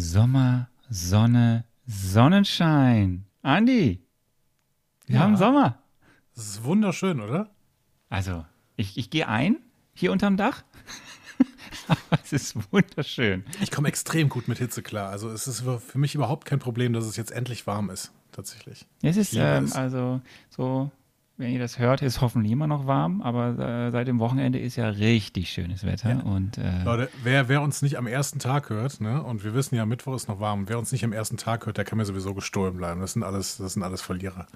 Sommer, Sonne, Sonnenschein. Andi, wir Ja. haben Sommer. Das ist wunderschön, oder? Also, ich, ich gehe ein, hier unterm Dach. Aber es ist wunderschön. Ich komme extrem gut mit Hitze klar. Also es ist für mich überhaupt kein Problem, dass es jetzt endlich warm ist, tatsächlich. Es ist ähm, also so, wenn ihr das hört, ist hoffentlich immer noch warm, aber äh, seit dem Wochenende ist ja richtig schönes Wetter. Ja. Und äh, Leute, wer, wer uns nicht am ersten Tag hört, ne, und wir wissen ja, Mittwoch ist noch warm, wer uns nicht am ersten Tag hört, der kann mir sowieso gestohlen bleiben. Das sind alles, das sind alles Verlierer.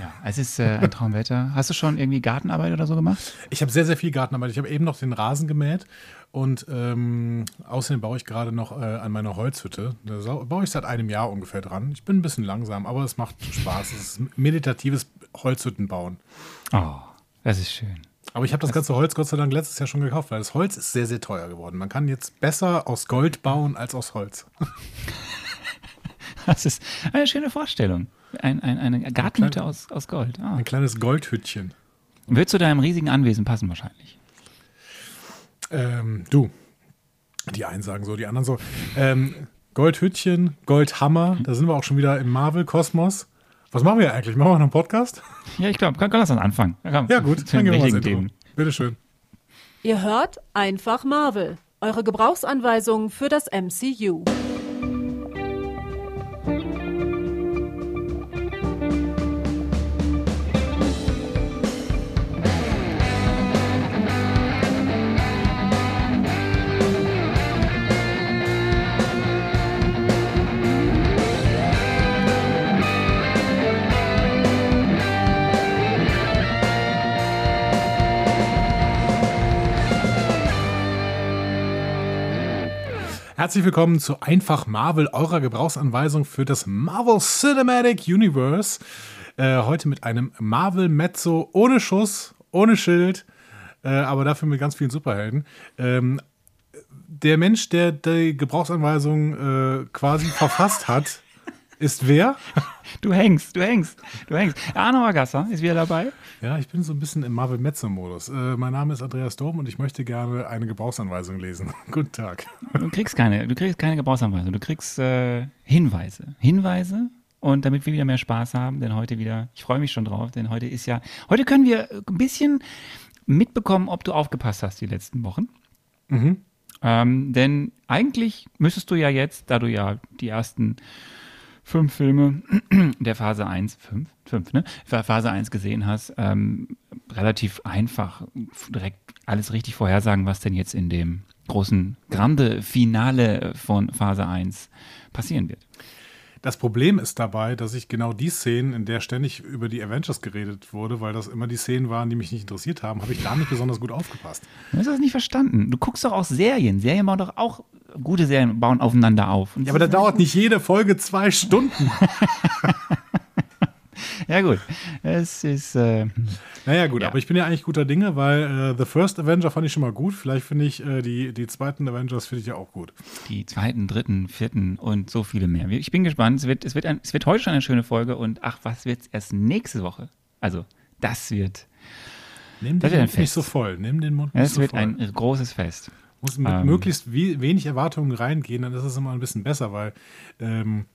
ja, es ist äh, ein Traumwetter. Hast du schon irgendwie Gartenarbeit oder so gemacht? Ich habe sehr, sehr viel Gartenarbeit. Ich habe eben noch den Rasen gemäht und ähm, außerdem baue ich gerade noch äh, an meiner Holzhütte. Da baue ich seit einem Jahr ungefähr dran. Ich bin ein bisschen langsam, aber es macht Spaß. Es ist meditatives Holzhüttenbauen. Oh, das ist schön. Aber ich habe das ganze Holz Gott sei Dank letztes Jahr schon gekauft, weil das Holz ist sehr, sehr teuer geworden. Man kann jetzt besser aus Gold bauen als aus Holz. Das ist eine schöne Vorstellung. Ein, ein, eine Gartenhütte aus, aus Gold. Ah. Ein kleines Goldhüttchen. Wird zu deinem riesigen Anwesen passen wahrscheinlich. Ähm, du. Die einen sagen so, die anderen so. Ähm, Goldhüttchen, Goldhammer, da sind wir auch schon wieder im Marvel-Kosmos. Was machen wir eigentlich? Machen wir noch einen Podcast? Ja, ich glaube, kann, kann das dann anfangen. Komm, Ja, gut, dann gehen wir mal. Themen. Bitteschön. Ihr hört einfach Marvel, eure Gebrauchsanweisung für das MCU. Herzlich willkommen zu Einfach Marvel, eurer Gebrauchsanweisung für das Marvel Cinematic Universe. Äh, heute mit einem Marvel Mezzo ohne Schuss, ohne Schild, äh, aber dafür mit ganz vielen Superhelden. Ähm, der Mensch, der die Gebrauchsanweisung äh, quasi verfasst hat, ist wer? Du hängst, du hängst, du hängst. Arno Agasser ist wieder dabei. Ja, ich bin so ein bisschen im Marvel Mezzo-Modus. Äh, mein Name ist Andreas Dom und ich möchte gerne eine Gebrauchsanweisung lesen. Guten Tag. Du kriegst keine, du kriegst keine Gebrauchsanweisung, du kriegst äh, Hinweise. Hinweise und damit wir wieder mehr Spaß haben, denn heute wieder, ich freue mich schon drauf, denn heute ist ja, heute können wir ein bisschen mitbekommen, ob du aufgepasst hast die letzten Wochen. Ähm, denn eigentlich müsstest du ja jetzt, da du ja die ersten fünf Filme der Phase 1, fünf, fünf, ne? Phase 1 gesehen hast, ähm, relativ einfach direkt alles richtig vorhersagen, was denn jetzt in dem großen Grande Finale von Phase 1 passieren wird. Das Problem ist dabei, dass ich genau die Szenen, in der ständig über die Avengers geredet wurde, weil das immer die Szenen waren, die mich nicht interessiert haben, habe ich da nicht besonders gut aufgepasst. Du hast das nicht verstanden. Du guckst doch auch Serien. Serien bauen doch auch, gute Serien bauen aufeinander auf. Und Ja, aber da dauert nicht jede Folge zwei Stunden. ja gut, es ist, äh, Naja, gut, Ja. aber ich bin ja eigentlich guter Dinge, weil äh, The First Avenger fand ich schon mal gut. Vielleicht finde ich äh, die, die zweiten Avengers finde ich ja auch gut. die zweiten, dritten, vierten und so viele mehr. Ich bin gespannt. Es wird, es wird, ein, es wird heute schon eine schöne Folge und ach, was wird es erst nächste Woche? Also, das wird, Nimm den wird Mund nicht so voll. Nimm den Mund nicht es so wird voll. ein großes Fest. Muss mit ähm, möglichst wenig Erwartungen reingehen, dann ist es immer ein bisschen besser, weil ähm,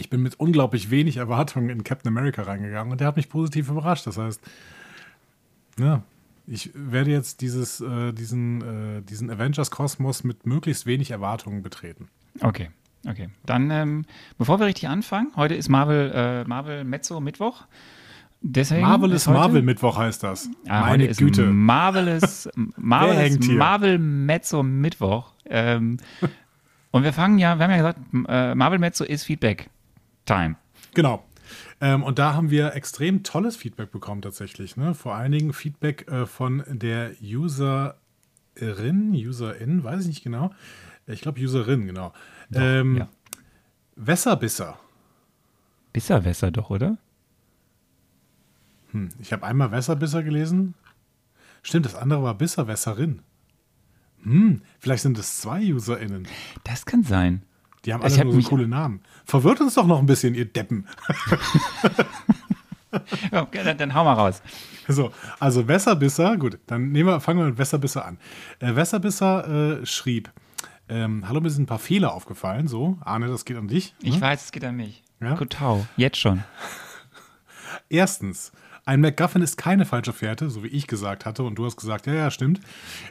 ich bin mit unglaublich wenig Erwartungen in Captain America reingegangen und der hat mich positiv überrascht. Das heißt, ja, ich werde jetzt dieses, äh, diesen, äh, diesen Avengers-Kosmos mit möglichst wenig Erwartungen betreten. Okay, okay. Dann, ähm, bevor wir richtig anfangen, heute ist Marvel, äh, Marvel Mezzo Mittwoch. Deswegen Marvel ist heute- Marvel-Mittwoch heißt das. Ah, Meine ist Güte. Marvelous, Marvelous? Marvel Mezzo Mittwoch. Ähm, und wir fangen ja, wir haben ja gesagt, äh, Marvel Mezzo ist Feedback Time. Genau. Ähm, und da haben wir extrem tolles Feedback bekommen tatsächlich. Ne? Vor allen Dingen Feedback äh, von der Userin, Userin, weiß ich nicht genau. Ich glaube Userin, genau. ähm, ja. Wässerbisser. Bisserwässer doch, oder? Hm, ich habe einmal Wässerbisser gelesen. Stimmt, das andere war Bisserwässerin. Hm, vielleicht sind es zwei UserInnen. Das kann sein. Die haben Ich alle hab nur so coole Namen. Verwirrt uns doch noch ein bisschen, ihr Deppen. Ja, okay, dann, dann hau mal raus. So, also Wässerbisser, gut, dann nehmen wir, fangen wir mit Wässerbisser an. Äh, Wässerbisser äh, schrieb, Ähm, hallo, mir sind ein paar Fehler aufgefallen. So, Arne, das geht an dich. Ich ne? weiß, es geht an mich. Ja? Kotau, jetzt schon. Erstens, ein MacGuffin ist keine falsche Fährte, so wie ich gesagt hatte, und du hast gesagt, ja, ja, stimmt.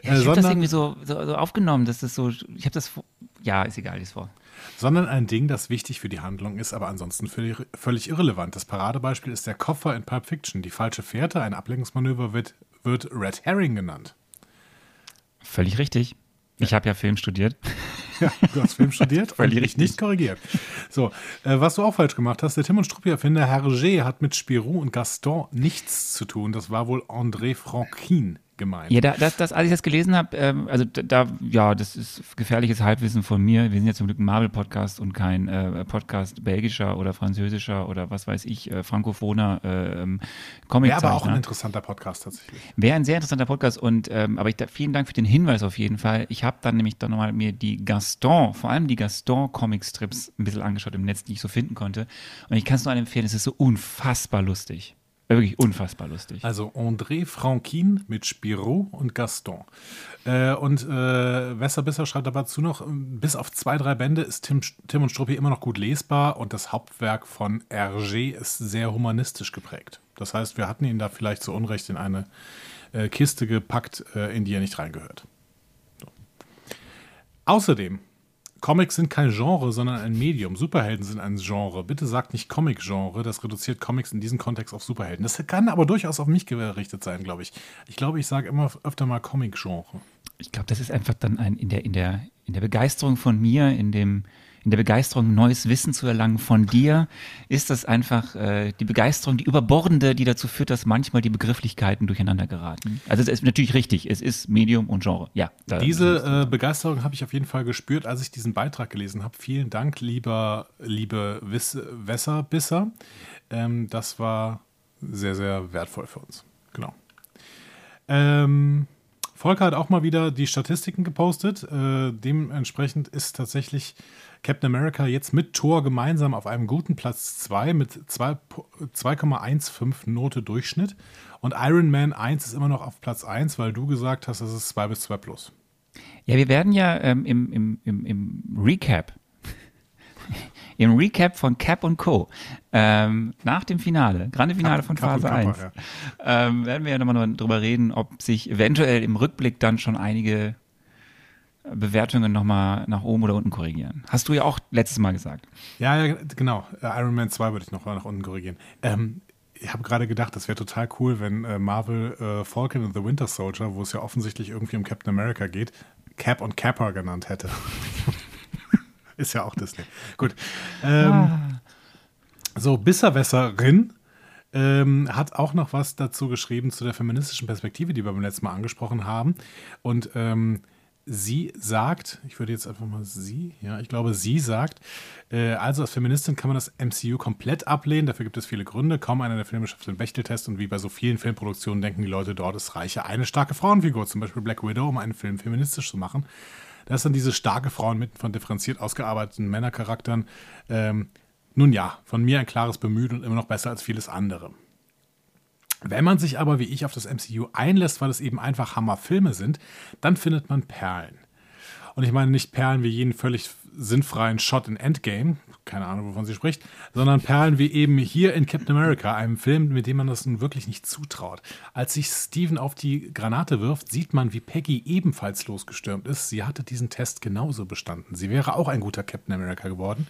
Ja, Äh, ich habe das irgendwie so, so, so aufgenommen, dass das so, ich habe das, vor- ja, ist egal, ist vor. sondern ein Ding, das wichtig für die Handlung ist, aber ansonsten völlig, irrelevant. Das Paradebeispiel ist der Koffer in Pulp Fiction. Die falsche Fährte, ein Ablenkungsmanöver, wird, wird Red Herring genannt. Völlig richtig. Ich habe ja Film studiert. Ja, du hast Film studiert und Völlig mich richtig. nicht korrigiert. So, äh, was du auch falsch gemacht hast, der Tim und Struppi-Erfinder Hergé hat mit Spirou und Gaston nichts zu tun. Das war wohl André Franquin gemeint. Ja, da, das, das, als ich das gelesen habe, ähm, also da, ja, das ist gefährliches Halbwissen von mir. Wir sind ja zum Glück ein Marvel-Podcast und kein äh, Podcast belgischer oder französischer oder was weiß ich, äh, frankophoner äh, ähm, comic Wäre aber auch ein interessanter Podcast tatsächlich. Wäre ein sehr interessanter Podcast und ähm, aber ich, da, vielen Dank für den Hinweis auf jeden Fall. Ich habe dann nämlich dann nochmal mir die Gaston, vor allem die Gaston-Comic-Strips ein bisschen angeschaut im Netz, die ich so finden konnte. Und ich kann es nur allen empfehlen, es ist so unfassbar lustig. Wirklich unfassbar lustig. Also André Franquin mit Spirou und Gaston. Äh, und äh, Wesserbisser schreibt aber dazu noch, bis auf zwei, drei Bände ist Tim, Tim und Struppi immer noch gut lesbar und das Hauptwerk von Hergé ist sehr humanistisch geprägt. Das heißt, wir hatten ihn da vielleicht zu Unrecht in eine äh, Kiste gepackt, äh, in die er nicht reingehört. So. Außerdem, Comics sind kein Genre, sondern ein Medium. Superhelden sind ein Genre. Bitte sagt nicht Comic-Genre, das reduziert Comics in diesem Kontext auf Superhelden. Das kann aber durchaus auf mich gerichtet sein, glaube ich. Ich glaube, ich sage immer öfter mal Comic-Genre. Ich glaube, das ist einfach dann ein, in, der, in, der, in der Begeisterung von mir, in, dem, in der Begeisterung, neues Wissen zu erlangen von dir, ist das einfach äh, die Begeisterung, die überbordende, die dazu führt, dass manchmal die Begrifflichkeiten durcheinander geraten. Also es ist natürlich richtig, es ist Medium und Genre. Ja. Diese äh, Begeisterung habe ich auf jeden Fall gespürt, als ich diesen Beitrag gelesen habe. Vielen Dank, lieber, liebe Wiss Wässerbisser. Ähm, das war sehr, sehr wertvoll für uns. Genau. Ähm, Volker hat auch mal wieder die Statistiken gepostet. Äh, dementsprechend ist tatsächlich Captain America jetzt mit Thor gemeinsam auf einem guten Platz 2 mit zwei- 2,15 Note Durchschnitt. Und Iron Man 1 ist immer noch auf Platz 1, weil du gesagt hast, das ist 2 bis 2 plus. Ja, wir werden ja ähm, im, im, im, im Recap, im Recap von Cap und Co. Ähm, nach dem Finale, grande Finale von Cap Phase Kappa, 1, ja. ähm, werden wir ja nochmal drüber reden, ob sich eventuell im Rückblick dann schon einige Bewertungen nochmal nach oben oder unten korrigieren. Hast du ja auch letztes Mal gesagt. Ja, ja, genau. Äh, Iron Man 2 würde ich noch nach unten korrigieren. Ähm, ich habe gerade gedacht, das wäre total cool, wenn äh, Marvel äh, Falcon and the Winter Soldier, wo es ja offensichtlich irgendwie um Captain America geht, Cap und Kappa genannt hätte. Ist ja auch Disney. Gut. Ähm, So, Bisserwässerin ähm, hat auch noch was dazu geschrieben zu der feministischen Perspektive, die wir beim letzten Mal angesprochen haben. Und ähm, sie sagt, ich würde jetzt einfach mal sie, ja, ich glaube, sie sagt, äh, also als Feministin kann man das MCU komplett ablehnen. Dafür gibt es viele Gründe. Kaum einer der Filme schafft den Bechteltest und wie bei so vielen Filmproduktionen denken die Leute dort, es reiche eine starke Frauenfigur, zum Beispiel Black Widow, um einen Film feministisch zu machen. Das sind diese starke Frauen mitten von differenziert ausgearbeiteten Männercharakteren. Ähm, nun ja, von mir ein klares Bemühen und immer noch besser als vieles andere. Wenn man sich aber wie ich auf das MCU einlässt, weil es eben einfach Hammerfilme sind, dann findet man Perlen. Und ich meine nicht Perlen wie jeden völlig sinnfreien Shot in Endgame, keine Ahnung, wovon sie spricht, sondern Perlen wie eben hier in Captain America, einem Film, mit dem man das nun wirklich nicht zutraut. Als sich Steven auf die Granate wirft, sieht man, wie Peggy ebenfalls losgestürmt ist. Sie hatte diesen Test genauso bestanden. Sie wäre auch ein guter Captain America geworden.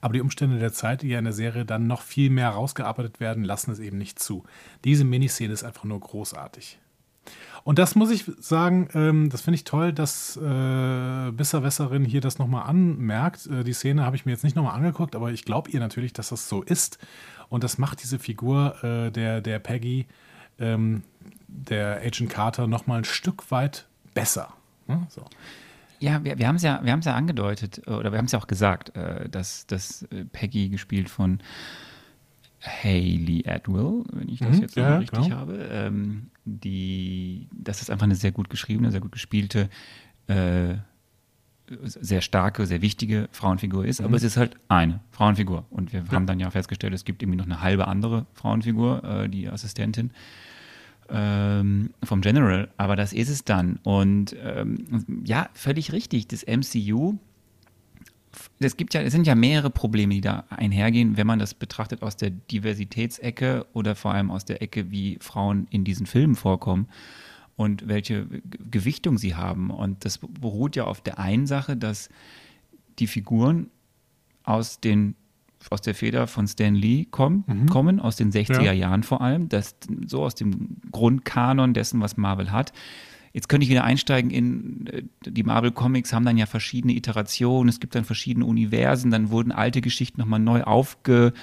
Aber die Umstände der Zeit, die ja in der Serie dann noch viel mehr rausgearbeitet werden, lassen es eben nicht zu. Diese Miniszene ist einfach nur großartig. Und das muss ich sagen, ähm, das finde ich toll, dass äh, Bisserwässerin hier das nochmal anmerkt. Äh, die Szene habe ich mir jetzt nicht nochmal angeguckt, aber ich glaube ihr natürlich, dass das so ist. Und das macht diese Figur äh, der, der Peggy, ähm, der Agent Carter, nochmal ein Stück weit besser. Ne? So. Ja, wir, wir haben es ja, wir haben es ja angedeutet, äh, oder wir haben es ja auch gesagt, äh, dass, dass äh, Peggy gespielt von Hayley Atwell, wenn ich das Mhm, jetzt ja, richtig genau. habe, ähm, die, das ist einfach eine sehr gut geschriebene, sehr gut gespielte, äh, sehr starke, sehr wichtige Frauenfigur ist, Mhm. aber es ist halt eine Frauenfigur. Und wir haben dann ja festgestellt, es gibt irgendwie noch eine halbe andere Frauenfigur, äh, die Assistentin. ähm, vom General, aber das ist es dann. Und ähm, ja, völlig richtig. Das MCU, es gibt ja, es sind ja mehrere Probleme, die da einhergehen, wenn man das betrachtet aus der Diversitätsecke oder vor allem aus der Ecke, wie Frauen in diesen Filmen vorkommen und welche Gewichtung sie haben. Und das beruht ja auf der einen Sache, dass die Figuren aus den aus der Feder von Stan Lee kommen, mhm. kommen aus den 60er ja. Jahren vor allem, das, so aus dem Grundkanon dessen, was Marvel hat. Jetzt könnte ich wieder einsteigen in äh, die Marvel Comics haben dann ja verschiedene Iterationen, es gibt dann verschiedene Universen, dann wurden alte Geschichten nochmal neu aufge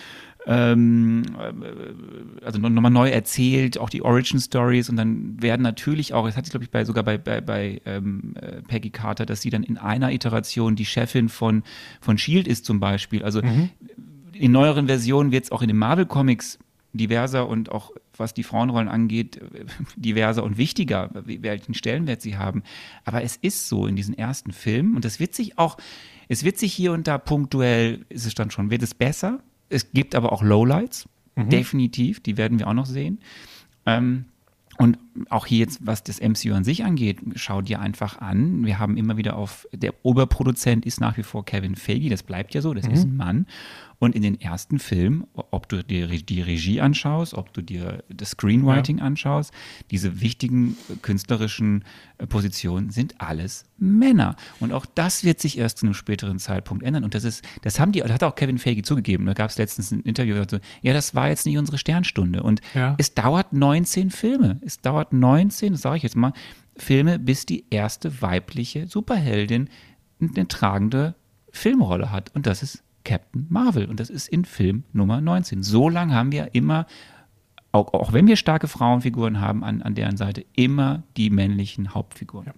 ähm, äh, also nochmal neu erzählt, auch die Origin Stories und dann werden natürlich auch, das hatte ich glaube ich bei, sogar bei, bei, bei ähm, äh, Peggy Carter, dass sie dann in einer Iteration die Chefin von, von Shield ist zum Beispiel. Also mhm. in neueren Versionen wird es auch in den Marvel Comics diverser und auch was die Frauenrollen angeht, diverser und wichtiger, welchen Stellenwert sie haben. Aber es ist so in diesen ersten Filmen und das wird sich auch, es wird sich hier und da punktuell, ist es dann schon, wird es besser. Es gibt aber auch Lowlights, mhm. definitiv, die werden wir auch noch sehen. Ähm, und auch hier jetzt, was das MCU an sich angeht, schau dir einfach an. Wir haben immer wieder auf, der Oberproduzent ist nach wie vor Kevin Feige, das bleibt ja so, das mhm. ist ein Mann. Und in den ersten Filmen, ob du dir die Regie anschaust, ob du dir das Screenwriting ja. anschaust, diese wichtigen künstlerischen äh, Positionen sind alles Männer. Und auch das wird sich erst zu einem späteren Zeitpunkt ändern. Und das ist, das haben die, das hat auch Kevin Feige zugegeben. Da gab es letztens ein Interview, so, ja, das war jetzt nicht unsere Sternstunde. Und ja. es dauert 19 Filme. Es dauert 19, das sage ich jetzt mal, Filme, bis die erste weibliche Superheldin eine tragende Filmrolle hat. Und das ist Captain Marvel. Und das ist in Film Nummer 19. So lange haben wir immer, auch, auch wenn wir starke Frauenfiguren haben, an, an deren Seite immer die männlichen Hauptfiguren. Ja.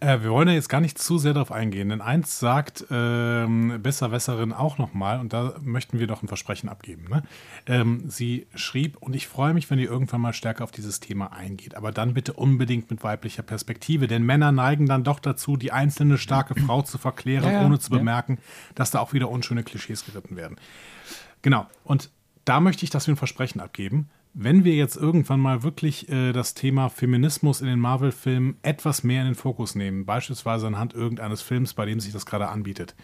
Äh, wir wollen ja jetzt gar nicht zu sehr darauf eingehen, denn eins sagt ähm, Besserwässerin auch nochmal, und da möchten wir doch ein Versprechen abgeben. Ne? Ähm, sie schrieb, und ich freue mich, wenn ihr irgendwann mal stärker auf dieses Thema eingeht, aber dann bitte unbedingt mit weiblicher Perspektive, denn Männer neigen dann doch dazu, die einzelne starke Frau zu verklären, ja, ohne zu ja. bemerken, dass da auch wieder unschöne Klischees geritten werden. Genau, und da möchte ich, dass wir ein Versprechen abgeben wenn wir jetzt irgendwann mal wirklich äh, das Thema Feminismus in den Marvel-Filmen etwas mehr in den Fokus nehmen, beispielsweise anhand irgendeines Films, bei dem sich das gerade anbietet,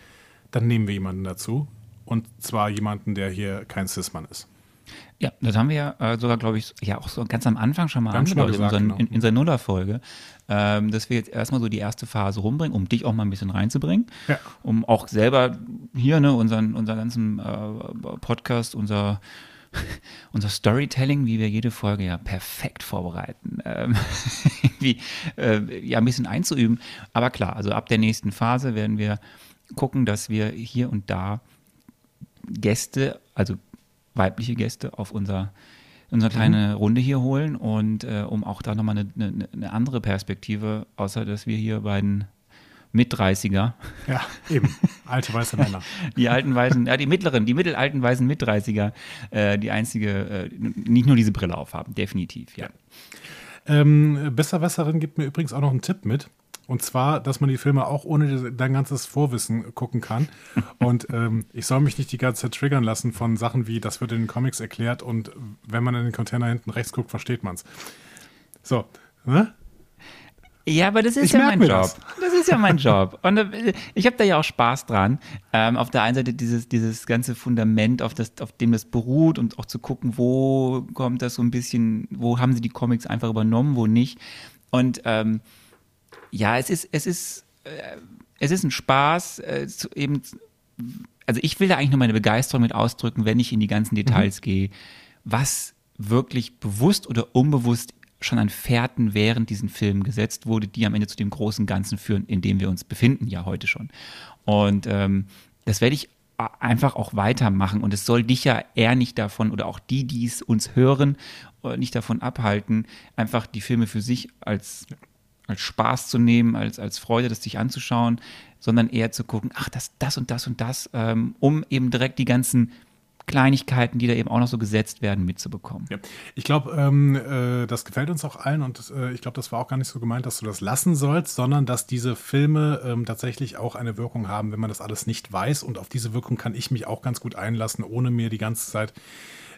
dann nehmen wir jemanden dazu. Und zwar jemanden, der hier kein Cis-Mann ist. Ja, das haben wir äh, sogar, glaube ich, ja auch so ganz am Anfang schon mal angedeutet in, genau. in, in unserer Nuller-Folge, ähm, dass wir jetzt erstmal so die erste Phase rumbringen, um dich auch mal ein bisschen reinzubringen, ja. um auch selber hier ne, unseren, unseren ganzen äh, Podcast, unser unser Storytelling, wie wir jede Folge ja perfekt vorbereiten, ähm, irgendwie, äh, ja, ein bisschen einzuüben. Aber klar, also ab der nächsten Phase werden wir gucken, dass wir hier und da Gäste, also weibliche Gäste auf unser unsere kleine mhm. Runde hier holen und äh, um auch da nochmal eine, eine, eine andere Perspektive, außer dass wir hier beiden Mit-30er. Ja, eben. Alte weiße Männer. Die alten weißen, ja, die mittleren, die mittelalten weißen Mit-30er, äh, die einzige, äh, nicht nur diese Brille aufhaben, definitiv, ja. Ähm, Besserwässerin gibt mir übrigens auch noch einen Tipp mit. Und zwar, dass man die Filme auch ohne dein ganzes Vorwissen gucken kann. Und ähm, ich soll mich nicht die ganze Zeit triggern lassen von Sachen wie, das wird in den Comics erklärt und wenn man in den Container hinten rechts guckt, versteht man es. So, ne? Ja, aber das ist ich ja mein Job. Das. das. ist ja mein Job. Und äh, ich habe da ja auch Spaß dran. Ähm, auf der einen Seite dieses, dieses ganze Fundament, auf, das, auf dem das beruht und auch zu gucken, wo kommt das so ein bisschen, wo haben sie die Comics einfach übernommen, wo nicht. Und ähm, ja, es ist, es ist, äh, es ist ein Spaß, äh, zu, eben, also ich will da eigentlich nur meine Begeisterung mit ausdrücken, wenn ich in die ganzen Details mhm. gehe, was wirklich bewusst oder unbewusst schon an Fährten während diesen Filmen gesetzt wurde, die am Ende zu dem großen Ganzen führen, in dem wir uns befinden, ja heute schon. Und ähm, das werde ich einfach auch weitermachen und es soll dich ja eher nicht davon oder auch die, die es uns hören, äh, nicht davon abhalten, einfach die Filme für sich als, als Spaß zu nehmen, als, als Freude, das sich anzuschauen, sondern eher zu gucken, ach, das, das und das und das, ähm, um eben direkt die ganzen Kleinigkeiten, die da eben auch noch so gesetzt werden, mitzubekommen. Ja. Ich glaube, ähm, äh, das gefällt uns auch allen und äh, ich glaube, das war auch gar nicht so gemeint, dass du das lassen sollst, sondern dass diese Filme ähm, tatsächlich auch eine Wirkung haben, wenn man das alles nicht weiß. Und auf diese Wirkung kann ich mich auch ganz gut einlassen, ohne mir die ganze Zeit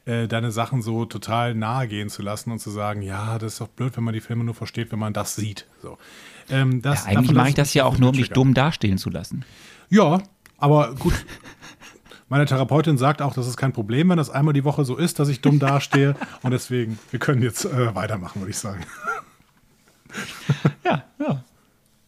äh, deine Sachen so total nahe gehen zu lassen und zu sagen, ja, das ist doch blöd, wenn man die Filme nur versteht, wenn man das sieht. So. Ähm, das, Ja, eigentlich mache ich das ja auch mich nur, um dich triggern. dumm dastehen zu lassen. Ja, aber gut. Meine Therapeutin sagt auch, das ist kein Problem, wenn das einmal die Woche so ist, dass ich dumm dastehe. und deswegen, wir können jetzt äh, weitermachen, würde ich sagen. Ja, ja.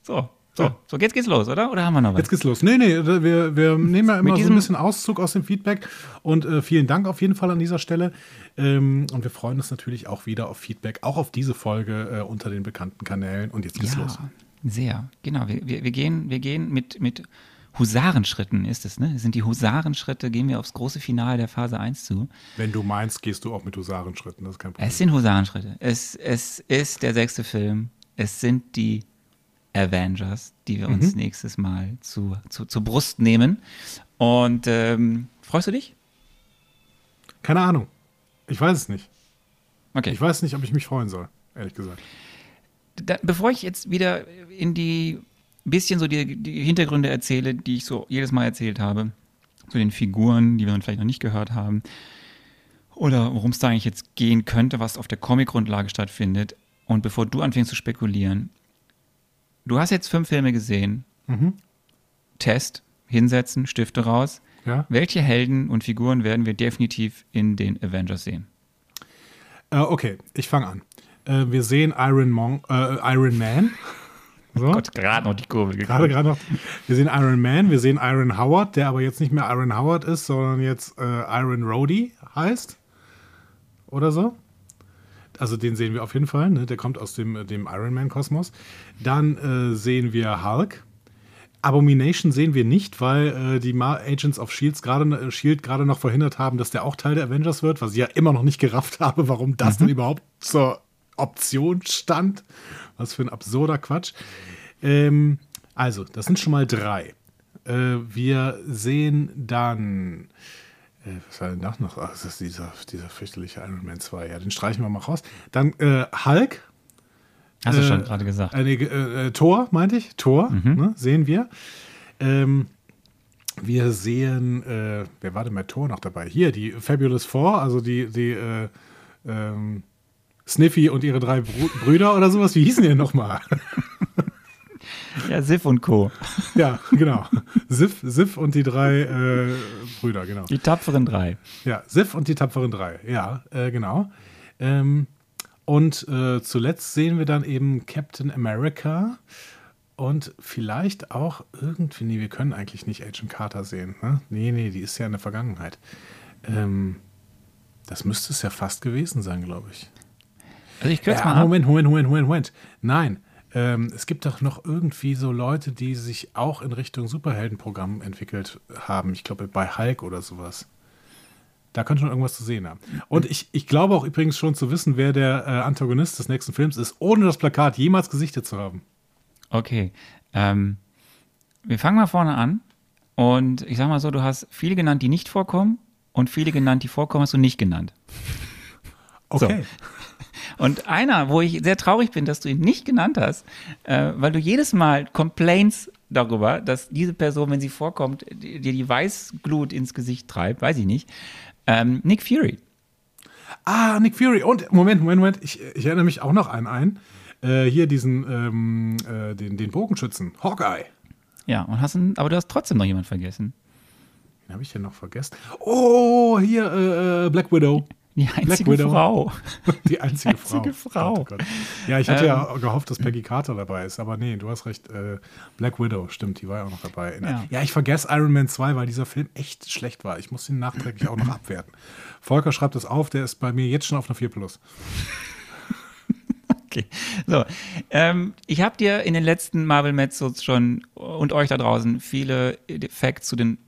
So, so, so, jetzt geht's los, oder? Oder haben wir noch was? Jetzt geht's los. Nee, nee, wir, wir nehmen ja immer so ein bisschen Auszug aus dem Feedback und äh, vielen Dank auf jeden Fall an dieser Stelle. Ähm, und wir freuen uns natürlich auch wieder auf Feedback, auch auf diese Folge äh, unter den bekannten Kanälen. Und jetzt geht's ja, los. sehr. Genau, wir, wir, wir gehen, wir gehen mit, mit Husarenschritten, ist es, ne? Das sind die Husarenschritte, gehen wir aufs große Finale der Phase 1 zu. Wenn du meinst, gehst du auch mit Husarenschritten, das ist kein Problem. Es sind Husarenschritte. Es, es ist der sechste Film. Es sind die Avengers, die wir Mhm. uns nächstes Mal zu, zu, zur Brust nehmen. Und ähm, freust du dich? Keine Ahnung. Ich weiß es nicht. Okay. Ich weiß nicht, ob ich mich freuen soll, ehrlich gesagt. da, bevor ich jetzt wieder in die bisschen so die, die Hintergründe erzähle, die ich so jedes Mal erzählt habe, zu den Figuren, die wir vielleicht noch nicht gehört haben, oder worum es da eigentlich jetzt gehen könnte, was auf der Comic-Grundlage stattfindet, und bevor du anfängst zu spekulieren, du hast jetzt fünf Filme gesehen, Test, hinsetzen, Stifte raus. Ja? Welche Helden und Figuren werden wir definitiv in den Avengers sehen? Äh, okay, ich fange an. Äh, wir sehen Iron, Mon äh, Iron Man. So. Gott, gerade noch die Kurve Gerade, gerade noch. Wir sehen Iron Man, wir sehen Iron Howard, der aber jetzt nicht mehr Iron Howard ist, sondern jetzt äh, Iron Rhodey heißt. Oder so. Also den sehen wir auf jeden Fall, ne? der kommt aus dem, äh, dem Iron Man-Kosmos. Dann äh, sehen wir Hulk. Abomination sehen wir nicht, weil äh, die Agents of Shields gerade äh, Shield gerade noch verhindert haben, dass der auch Teil der Avengers wird, was ich ja immer noch nicht gerafft habe, warum das denn überhaupt zur Option stand. Was für ein absurder Quatsch. Ähm, also, das sind schon mal drei. Äh, wir sehen dann. Äh, was war denn das noch? Ach, das ist dieser, dieser fürchterliche Iron Man 2. Ja, den streichen wir mal raus. Dann äh, Hulk. Hast du Äh, schon gerade gesagt. Äh, äh, äh, Thor, meinte ich. Thor, ne, sehen wir. Ähm, wir sehen, äh, wer war denn bei Thor noch dabei? Hier, die Fabulous Four, also die, die äh, ähm, Sniffy und ihre drei Bru Brüder oder sowas. Wie hießen die denn nochmal? Ja, Sif und Co. ja, genau. Sif, Sif und die drei äh, Brüder, genau. Die tapferen drei. Ja, Sif und die tapferen drei. Ja, äh, genau. Ähm, und äh, zuletzt sehen wir dann eben Captain America und vielleicht auch irgendwie, nee, wir können eigentlich nicht Agent Carter sehen. Ne? Nee, nee, die ist ja in der Vergangenheit. Ähm, das müsste es ja fast gewesen sein, glaube ich. Also ich kürze Ja, mal. Moment, Moment, Moment, Moment, Moment. Nein, ähm, es gibt doch noch irgendwie so Leute, die sich auch in Richtung Superheldenprogramm entwickelt haben. Ich glaube, bei Hulk oder sowas. Da könnte schon irgendwas zu sehen haben. Und ich, ich glaube auch übrigens schon zu wissen, wer der äh, Antagonist des nächsten Films ist, ohne das Plakat jemals gesichtet zu haben. Okay. Ähm, wir fangen mal vorne an. Und ich sag mal so, du hast viele genannt, die nicht vorkommen und viele genannt, die vorkommen, hast du nicht genannt. Okay. Und einer, wo ich sehr traurig bin, dass du ihn nicht genannt hast, äh, weil du jedes Mal complaints darüber, dass diese Person, wenn sie vorkommt, dir die Weißglut ins Gesicht treibt, weiß ich nicht. Ähm, Nick Fury. Ah, Nick Fury. Und Moment, Moment, Moment. Ich, ich erinnere mich auch noch an einen. Äh, hier diesen, ähm, äh, den, den Bogenschützen. Hawkeye. Ja, und hast einen, aber du hast trotzdem noch jemanden vergessen. Den habe ich denn noch vergessen. Oh, hier äh, äh, Black Widow. Die einzige. Frau. Die einzige, Einzige Frau. Frau. Gott, Gott. Ja, ich hatte Ähm. ja gehofft, dass Peggy Carter dabei ist, aber nee, du hast recht. Äh, Black Widow, stimmt, die war ja auch noch dabei. Ja. Ja. ich vergesse Iron Man 2, weil dieser Film echt schlecht war. Ich muss ihn nachträglich auch noch abwerten. Volker schreibt das auf, der ist bei mir jetzt schon auf einer 4 Plus. Okay. So, ähm, ich habe dir in den letzten Marvel Mezzos schon und euch da draußen viele Facts zu den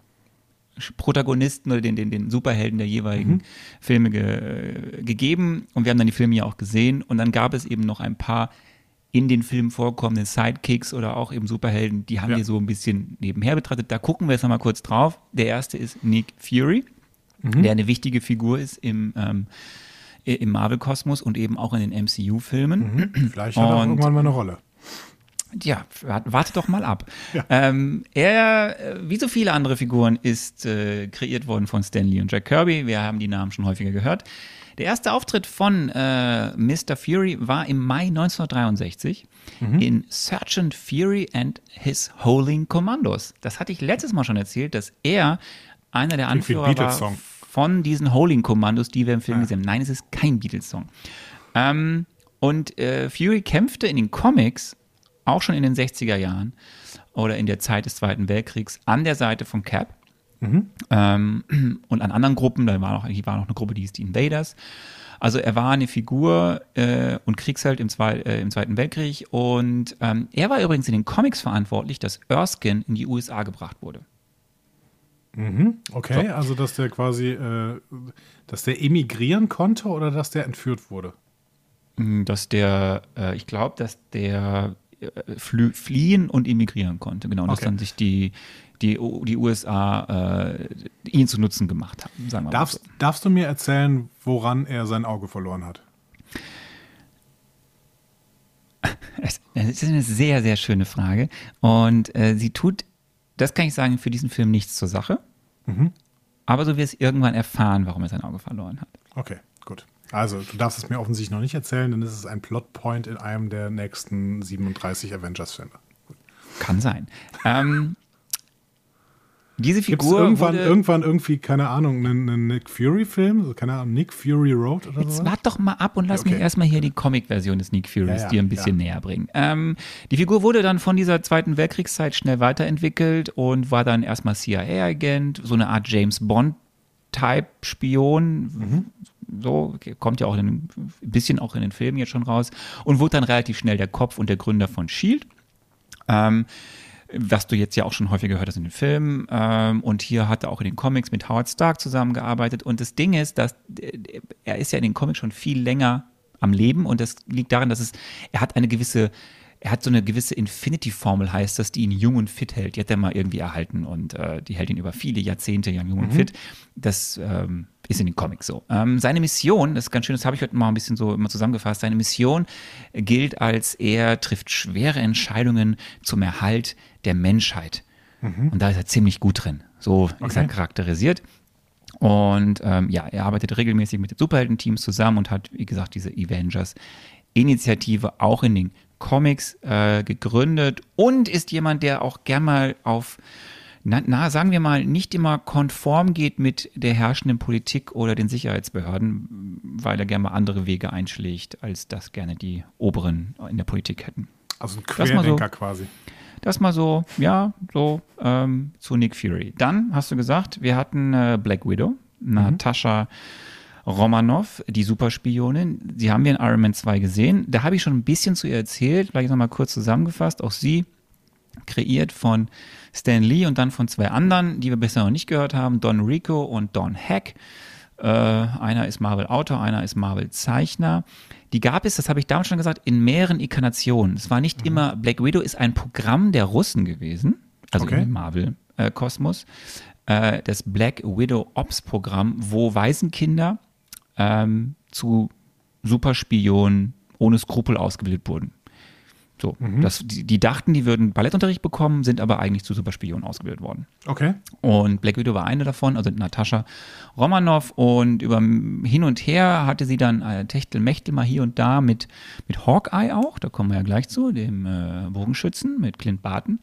Protagonisten oder den, den, den Superhelden der jeweiligen Filme ge gegeben und wir haben dann die Filme ja auch gesehen und dann gab es eben noch ein paar in den Filmen vorkommende Sidekicks oder auch eben Superhelden, die haben Ja. wir so ein bisschen nebenher betrachtet. Da gucken wir jetzt nochmal kurz drauf. Der erste ist Nick Fury, der eine wichtige Figur ist im, ähm, im Marvel-Kosmos und eben auch in den MCU-Filmen. Vielleicht hat er irgendwann mal eine Rolle. Ja, warte doch mal ab. Ja. Ähm, er, äh, wie so viele andere Figuren, ist äh, kreiert worden von Stan Lee und Jack Kirby. Wir haben die Namen schon häufiger gehört. Der erste Auftritt von äh, Mr. Fury war im Mai 1963 mhm. in Sergeant Fury and His Holding Commandos. Das hatte ich letztes Mal schon erzählt, dass er einer der Anführer war von diesen Holding Commandos, die wir im Film ja. gesehen haben. Nein, es ist kein Beatles-Song. Ähm, und äh, Fury kämpfte in den Comics auch schon in den 60er Jahren oder in der Zeit des Zweiten Weltkriegs an der Seite von Cap. Mhm. Ähm, und an anderen Gruppen, da war noch, hier war noch eine Gruppe, die hieß die Invaders. Also er war eine Figur äh, und Kriegsheld im, Zwei, äh, im Zweiten Weltkrieg. Und ähm, er war übrigens in den Comics verantwortlich, dass Erskine in die USA gebracht wurde. Mhm. Okay, so. also dass der quasi, äh, dass der emigrieren konnte oder dass der entführt wurde? Dass der, äh, ich glaube, dass der fliehen und emigrieren konnte. Genau, okay. dass dann sich die, die, die USA äh, ihn zu Nutzen gemacht haben. Sagen wir darfst, so. darfst du mir erzählen, woran er sein Auge verloren hat? Das ist eine sehr, sehr schöne Frage. Und äh, sie tut, das kann ich sagen, für diesen Film nichts zur Sache. Mhm. Aber so wirst irgendwann erfahren, warum er sein Auge verloren hat. Okay, gut. Also, du darfst es mir offensichtlich noch nicht erzählen, denn es ist ein Plotpoint in einem der nächsten 37 Avengers-Filme. Kann sein. Ähm, diese Figur. Gibt's irgendwann, irgendwann irgendwie, keine Ahnung, einen, einen Nick Fury-Film? Also, keine Ahnung, Nick Fury Road oder so? Jetzt wart doch mal ab und lass okay. mich erstmal hier die Comic-Version des Nick Furies ja, ja, dir ein bisschen näher bringen. Ähm, die Figur wurde dann von dieser Zweiten Weltkriegszeit schnell weiterentwickelt und war dann erstmal CIA-Agent, so eine Art James Bond-Type-Spion. Mhm so, kommt ja auch in, ein bisschen auch in den Filmen jetzt schon raus und wurde dann relativ schnell der Kopf und der Gründer von Shield. Ähm, was du jetzt ja auch schon häufig gehört hast in den Filmen. Ähm, und hier hat er auch in den Comics mit Howard Stark zusammengearbeitet. Und das Ding ist, dass er ist ja in den Comics schon viel länger am Leben und das liegt daran, dass es, er hat eine gewisse er hat so eine gewisse Infinity-Formel, heißt das, die ihn jung und fit hält. Die hat er mal irgendwie erhalten und äh, die hält ihn über viele Jahrzehnte jung mhm. und fit. Das ähm, ist in den Comics so. Ähm, seine Mission, das ist ganz schön, das habe ich heute mal ein bisschen so immer zusammengefasst, seine Mission gilt als, er trifft schwere Entscheidungen zum Erhalt der Menschheit. Mhm. Und da ist er ziemlich gut drin. So okay. ist er charakterisiert. Und ähm, ja, er arbeitet regelmäßig mit den Superhelden-Teams zusammen und hat, wie gesagt, diese Avengers-Initiative auch in den Comics äh, gegründet und ist jemand, der auch gern mal auf, na, na, sagen wir mal, nicht immer konform geht mit der herrschenden Politik oder den Sicherheitsbehörden, weil er gerne mal andere Wege einschlägt, als das gerne die Oberen in der Politik hätten. Also ein Querdenker so, quasi. Das mal so, ja, so ähm, zu Nick Fury. Dann hast du gesagt, wir hatten äh, Black Widow, mhm. Natascha Romanov, die Superspionin. Sie haben wir in Iron Man 2 gesehen. Da habe ich schon ein bisschen zu ihr erzählt, vielleicht nochmal kurz zusammengefasst. Auch sie kreiert von Stan Lee und dann von zwei anderen, die wir bisher noch nicht gehört haben, Don Rico und Don Heck. Äh, einer ist Marvel-Autor, einer ist Marvel-Zeichner. Die gab es, das habe ich damals schon gesagt, in mehreren Inkarnationen. Es war nicht mhm. immer, Black Widow ist ein Programm der Russen gewesen, also okay. im Marvel-Kosmos. Äh, das Black Widow Ops-Programm, wo Waisenkinder ähm, zu Superspionen ohne Skrupel ausgebildet wurden. So, mhm. das, die, die, dachten, die würden Ballettunterricht bekommen, sind aber eigentlich zu Superspionen ausgebildet worden. Okay. Und Black Widow war eine davon, also Natascha Romanoff. Und über hin und her hatte sie dann äh, Techtelmechtel mal hier und da mit, mit Hawkeye auch, da kommen wir ja gleich zu, dem äh, Bogenschützen mit Clint Barton.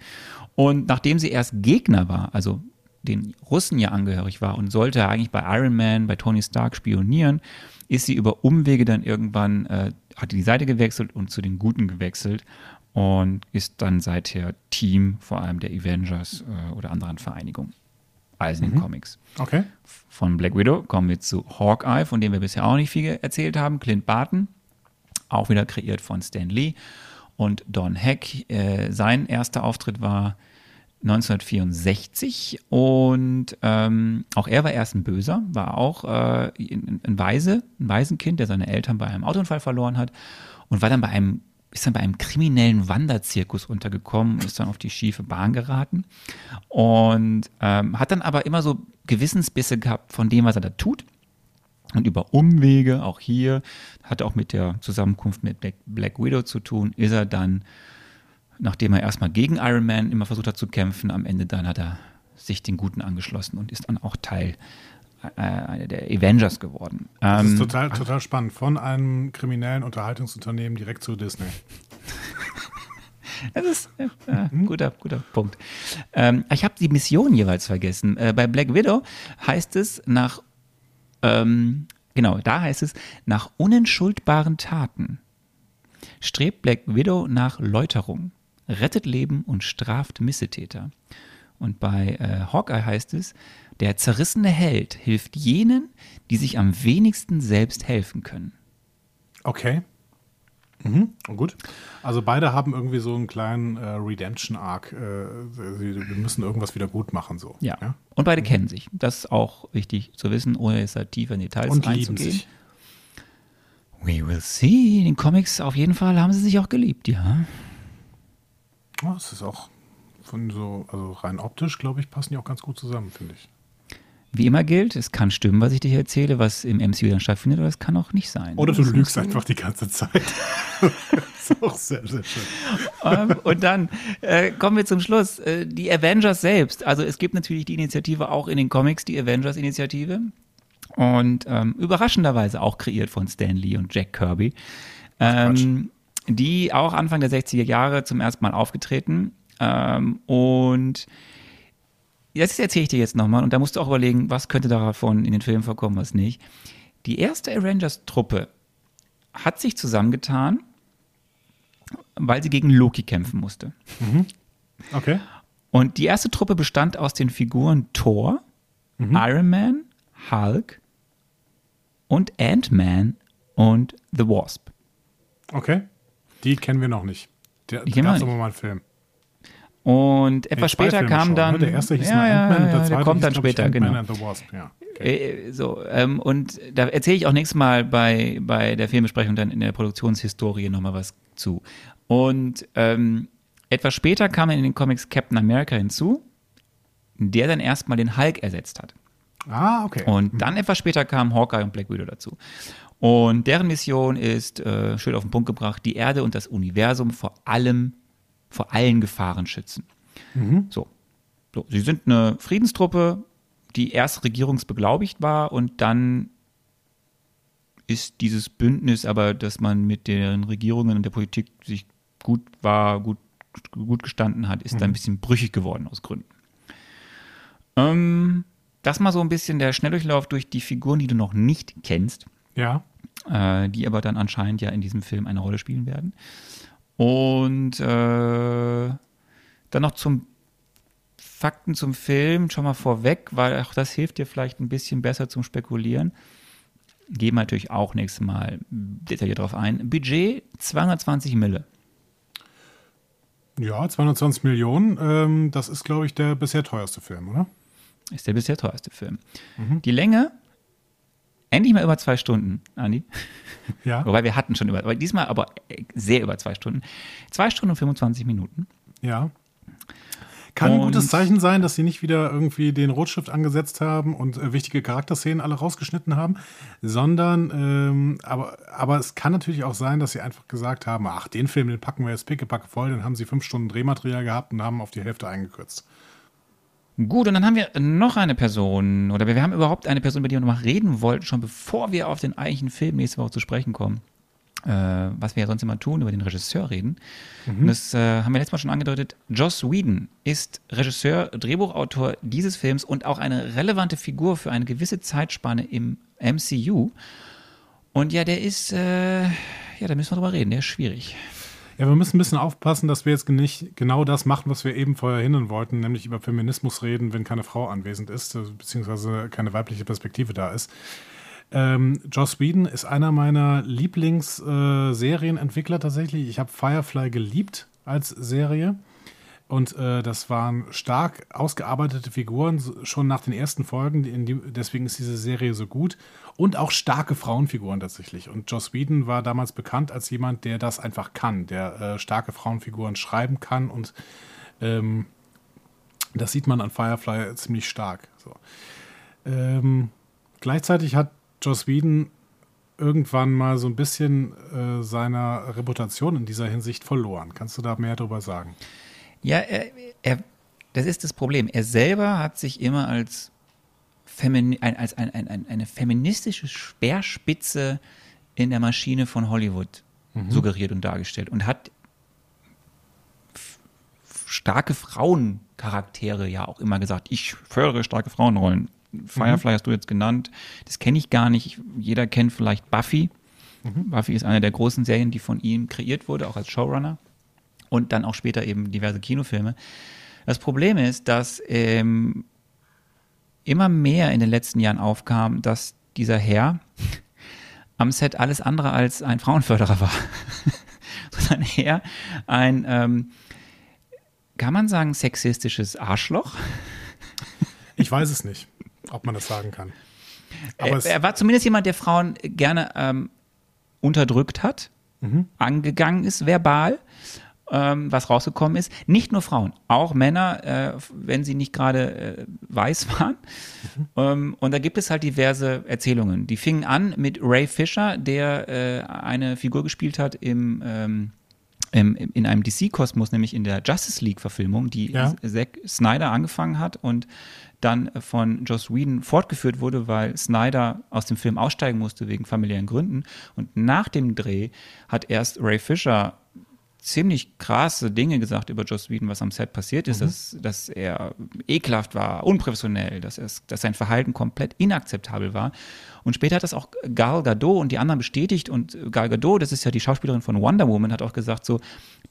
Und nachdem sie erst Gegner war, also den Russen ja angehörig war und sollte eigentlich bei Iron Man, bei Tony Stark spionieren, ist sie über Umwege dann irgendwann, äh, hat die Seite gewechselt und zu den Guten gewechselt und ist dann seither Team vor allem der Avengers äh, oder anderen Vereinigungen. Also in den mhm. Comics. Okay. Von Black Widow kommen wir zu Hawkeye, von dem wir bisher auch nicht viel erzählt haben. Clint Barton, auch wieder kreiert von Stan Lee. Und Don Heck, äh, sein erster Auftritt war 1964 und ähm, auch er war erst ein Böser, war auch äh, ein, ein Weise, ein Waisenkind, der seine Eltern bei einem Autounfall verloren hat und war dann bei einem ist dann bei einem kriminellen Wanderzirkus untergekommen und ist dann auf die schiefe Bahn geraten und ähm, hat dann aber immer so Gewissensbisse gehabt von dem, was er da tut. Und über Umwege, auch hier, hat auch mit der Zusammenkunft mit Black, Black Widow zu tun, ist er dann nachdem er erstmal gegen Iron Man immer versucht hat zu kämpfen, am Ende dann hat er sich den Guten angeschlossen und ist dann auch Teil äh, der Avengers geworden. Das ist total, total spannend. Von einem kriminellen Unterhaltungsunternehmen direkt zu Disney. Das ist äh, ein guter, guter Punkt. Ähm, ich habe die Mission jeweils vergessen. Äh, bei Black Widow heißt es nach, ähm, genau, da heißt es, nach unentschuldbaren Taten strebt Black Widow nach Läuterung, rettet Leben und straft Missetäter. Und bei äh, Hawkeye heißt es, der zerrissene Held hilft jenen, die sich am wenigsten selbst helfen können. Okay. Mhm, gut. Also beide haben irgendwie so einen kleinen äh, Redemption-Arc. Äh, wir müssen irgendwas wieder gut machen. So. Ja. ja? Und beide mhm. kennen sich. Das ist auch wichtig zu wissen, ohne jetzt halt tiefer in Details Und einzugehen. Lieben sich. We will see. In den Comics auf jeden Fall haben sie sich auch geliebt, ja. Oh, es ist auch von so, also rein optisch, glaube ich, passen die auch ganz gut zusammen, finde ich. Wie immer gilt, es kann stimmen, was ich dir erzähle, was im MCU dann stattfindet, oder es kann auch nicht sein. Oder du lügst einfach die ganze Zeit. das ist auch sehr, sehr schön. Um, ähm, und dann äh, kommen wir zum Schluss. Äh, die Avengers selbst. Also es gibt natürlich die Initiative auch in den Comics, die Avengers-Initiative. Und ähm, überraschenderweise auch kreiert von Stan Lee und Jack Kirby. Ähm, die auch Anfang der 60er Jahre zum ersten Mal aufgetreten. Ähm, und das erzähle ich dir jetzt nochmal und da musst du auch überlegen, was könnte davon in den Filmen vorkommen, was nicht. Die erste Avengers-Truppe hat sich zusammengetan, weil sie gegen Loki kämpfen musste. Mhm. Okay. Und die erste Truppe bestand aus den Figuren Thor, mhm. Iron Man, Hulk und Ant-Man und The Wasp. Okay. Die kennen wir noch nicht. Der, die gab es aber mal einen Film. Und etwas nee, später kam schon, dann. Ne? Der erste hieß ja, ja, und der, der kommt dann später, genau. And the Wasp. Ja, okay. äh, so, ähm, und da erzähle ich auch nächstes Mal bei, bei der Filmbesprechung dann in der Produktionshistorie nochmal was zu. Und ähm, etwas später kam in den Comics Captain America hinzu, der dann erstmal den Hulk ersetzt hat. Ah, okay. Und dann etwas später kamen Hawkeye und Black Widow dazu. Und deren Mission ist, äh, schön auf den Punkt gebracht, die Erde und das Universum vor allem vor allen Gefahren schützen. Mhm. So. so. Sie sind eine Friedenstruppe, die erst regierungsbeglaubigt war und dann ist dieses Bündnis aber, dass man mit den Regierungen und der Politik sich gut war, gut, gut gestanden hat, ist mhm. dann ein bisschen brüchig geworden aus Gründen. Ähm, das mal so ein bisschen der Schnelldurchlauf durch die Figuren, die du noch nicht kennst. Ja. Äh, die aber dann anscheinend ja in diesem Film eine Rolle spielen werden. Und äh, dann noch zum Fakten zum Film schon mal vorweg, weil auch das hilft dir vielleicht ein bisschen besser zum Spekulieren. Gehen wir natürlich auch nächstes Mal detailliert drauf ein. Budget 220 Mille. Ja, 220 Millionen. Ähm, das ist, glaube ich, der bisher teuerste Film, oder? Ist der bisher teuerste Film. Mhm. Die Länge Endlich mal über zwei Stunden, Andi. Ja. Wobei wir hatten schon über, aber diesmal aber sehr über zwei Stunden. Zwei Stunden und 25 Minuten. Ja. Kann und ein gutes Zeichen sein, dass sie nicht wieder irgendwie den Rotstift angesetzt haben und äh, wichtige Charakterszenen alle rausgeschnitten haben, sondern, ähm, aber, aber es kann natürlich auch sein, dass sie einfach gesagt haben, ach, den Film, den packen wir jetzt pickepacke voll, dann haben sie fünf Stunden Drehmaterial gehabt und haben auf die Hälfte eingekürzt. Gut, und dann haben wir noch eine Person, oder wir haben überhaupt eine Person, über die wir noch mal reden wollten, schon bevor wir auf den eigentlichen Film nächste Woche zu sprechen kommen. Äh, was wir ja sonst immer tun, über den Regisseur reden. Mhm. Das äh, haben wir letztes Mal schon angedeutet. Joss Whedon ist Regisseur, Drehbuchautor dieses Films und auch eine relevante Figur für eine gewisse Zeitspanne im MCU. Und ja, der ist, äh, ja, da müssen wir drüber reden, der ist schwierig. Ja, wir müssen ein bisschen aufpassen, dass wir jetzt nicht genau das machen, was wir eben vorher hindern wollten, nämlich über Feminismus reden, wenn keine Frau anwesend ist, äh, beziehungsweise keine weibliche Perspektive da ist. Ähm, Joss Whedon ist einer meiner Lieblingsserienentwickler äh, tatsächlich. Ich habe Firefly geliebt als Serie. Und äh, das waren stark ausgearbeitete Figuren, schon nach den ersten Folgen. Die, deswegen ist diese Serie so gut. Und auch starke Frauenfiguren tatsächlich. Und Joss Whedon war damals bekannt als jemand, der das einfach kann, der äh, starke Frauenfiguren schreiben kann. Und ähm, das sieht man an Firefly ziemlich stark. So. Ähm, gleichzeitig hat Joss Whedon irgendwann mal so ein bisschen äh, seiner Reputation in dieser Hinsicht verloren. Kannst du da mehr darüber sagen? Ja, er, er, das ist das Problem. Er selber hat sich immer als, Femini ein, als ein, ein, eine feministische Speerspitze in der Maschine von Hollywood mhm. suggeriert und dargestellt und hat starke Frauencharaktere ja auch immer gesagt. Ich fördere starke Frauenrollen. Firefly mhm. hast du jetzt genannt. Das kenne ich gar nicht. Jeder kennt vielleicht Buffy. Mhm. Buffy ist eine der großen Serien, die von ihm kreiert wurde, auch als Showrunner. Und dann auch später eben diverse Kinofilme. Das Problem ist, dass ähm, immer mehr in den letzten Jahren aufkam, dass dieser Herr am Set alles andere als ein Frauenförderer war, sondern eher ein, ähm, kann man sagen, sexistisches Arschloch? Ich weiß es nicht ob man das sagen kann. Er, er, war zumindest jemand, der Frauen gerne ähm, unterdrückt hat, mhm. angegangen ist, verbal, ähm, was rausgekommen ist. Nicht nur Frauen, auch Männer, äh, wenn sie nicht gerade äh, weiß waren. Mhm. Ähm, und da gibt es halt diverse Erzählungen. Die fingen an mit Ray Fisher, der äh, eine Figur gespielt hat im ähm, in einem DC-Kosmos, nämlich in der Justice League-Verfilmung, die ja. Zack Snyder angefangen hat und dann von Joss Whedon fortgeführt wurde, weil Snyder aus dem Film aussteigen musste wegen familiären Gründen. Und nach dem Dreh hat erst Ray Fisher ziemlich krasse Dinge gesagt über Joss Whedon, was am Set passiert ist, mhm. dass, dass er ekelhaft war, unprofessionell, dass, dass sein Verhalten komplett inakzeptabel war. Und später hat das auch Gal Gadot und die anderen bestätigt. Und Gal Gadot, das ist ja die Schauspielerin von Wonder Woman, hat auch gesagt so,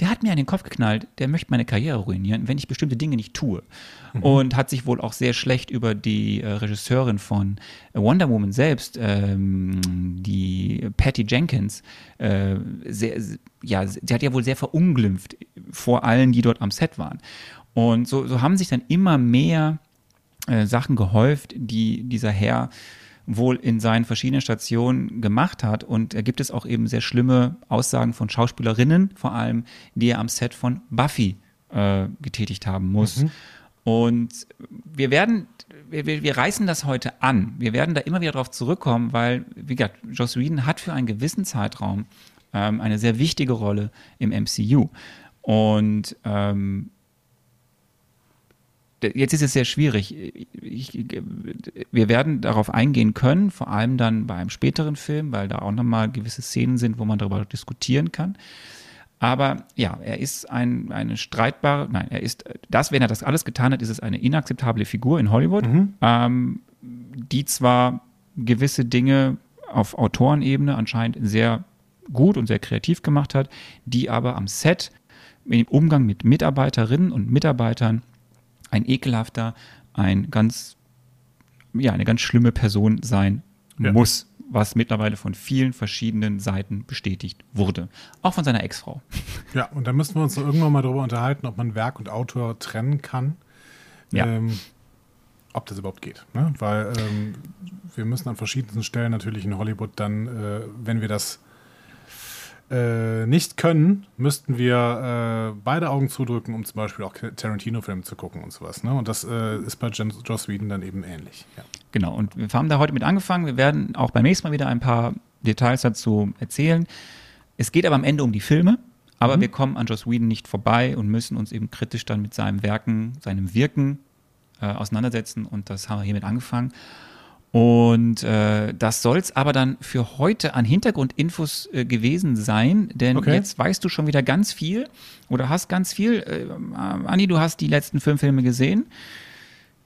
der hat mir an den Kopf geknallt, der möchte meine Karriere ruinieren, wenn ich bestimmte Dinge nicht tue. Mhm. Und hat sich wohl auch sehr schlecht über die äh, Regisseurin von Wonder Woman selbst, ähm, die Patty Jenkins, äh, sehr, ja, sie hat ja wohl sehr verunglimpft vor allen, die dort am Set waren. Und so, so haben sich dann immer mehr äh, Sachen gehäuft, die dieser Herr wohl in seinen verschiedenen Stationen gemacht hat. Und da gibt es auch eben sehr schlimme Aussagen von Schauspielerinnen, vor allem, die er am Set von Buffy äh, getätigt haben muss. Mhm. Und wir werden, wir, wir reißen das heute an. Wir werden da immer wieder darauf zurückkommen, weil, wie gesagt, Joss Whedon hat für einen gewissen Zeitraum ähm, eine sehr wichtige Rolle im MCU. Und ähm, jetzt ist es sehr schwierig. Ich, wir werden darauf eingehen können, vor allem dann bei einem späteren Film, weil da auch nochmal gewisse Szenen sind, wo man darüber diskutieren kann. Aber ja, er ist ein, eine streitbare, nein, er ist, das, wenn er das alles getan hat, ist es eine inakzeptable Figur in Hollywood, mhm. ähm, die zwar gewisse Dinge auf Autorenebene anscheinend sehr gut und sehr kreativ gemacht hat, die aber am Set im Umgang mit Mitarbeiterinnen und Mitarbeitern ein ekelhafter, ein ganz, ja, eine ganz schlimme Person sein ja. muss, was mittlerweile von vielen verschiedenen Seiten bestätigt wurde. Auch von seiner Ex-Frau. Ja, und da müssen wir uns irgendwann mal darüber unterhalten, ob man Werk und Autor trennen kann. Ja. Ähm, ob das überhaupt geht. Ne? Weil ähm, wir müssen an verschiedensten Stellen natürlich in Hollywood dann, äh, wenn wir das äh, nicht können, müssten wir äh, beide Augen zudrücken, um zum Beispiel auch Tarantino-Filme zu gucken und sowas. Ne? Und das äh, ist bei Joss Whedon dann eben ähnlich. Ja. Genau, und wir haben da heute mit angefangen. Wir werden auch beim nächsten Mal wieder ein paar Details dazu erzählen. Es geht aber am Ende um die Filme, aber mhm. wir kommen an Joss Whedon nicht vorbei und müssen uns eben kritisch dann mit seinem Werken, seinem Wirken äh, auseinandersetzen und das haben wir hiermit angefangen. Und äh, das soll es aber dann für heute an Hintergrundinfos äh, gewesen sein, denn okay. jetzt weißt du schon wieder ganz viel oder hast ganz viel. Äh, Anni, du hast die letzten fünf Filme gesehen.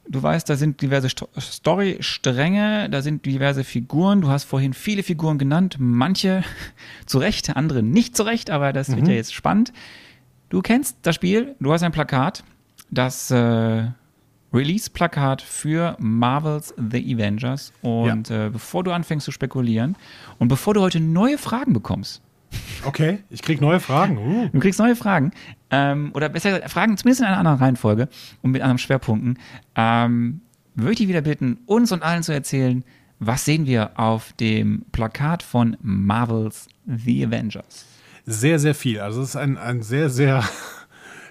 Du weißt, da sind diverse Sto Storystränge, da sind diverse Figuren. Du hast vorhin viele Figuren genannt, manche zu Recht, andere nicht zu Recht, aber das mhm. wird ja jetzt spannend. Du kennst das Spiel, du hast ein Plakat, das äh, Release-Plakat für Marvels The Avengers. Und ja. äh, bevor du anfängst zu spekulieren und bevor du heute neue Fragen bekommst. Okay, ich krieg neue Fragen. Uh. Du kriegst neue Fragen. Ähm, oder besser gesagt, Fragen zumindest in einer anderen Reihenfolge und mit anderen Schwerpunkten. Ähm, würde ich dich wieder bitten, uns und allen zu erzählen, was sehen wir auf dem Plakat von Marvels The Avengers? Sehr, sehr viel. Also es ist ein, ein sehr, sehr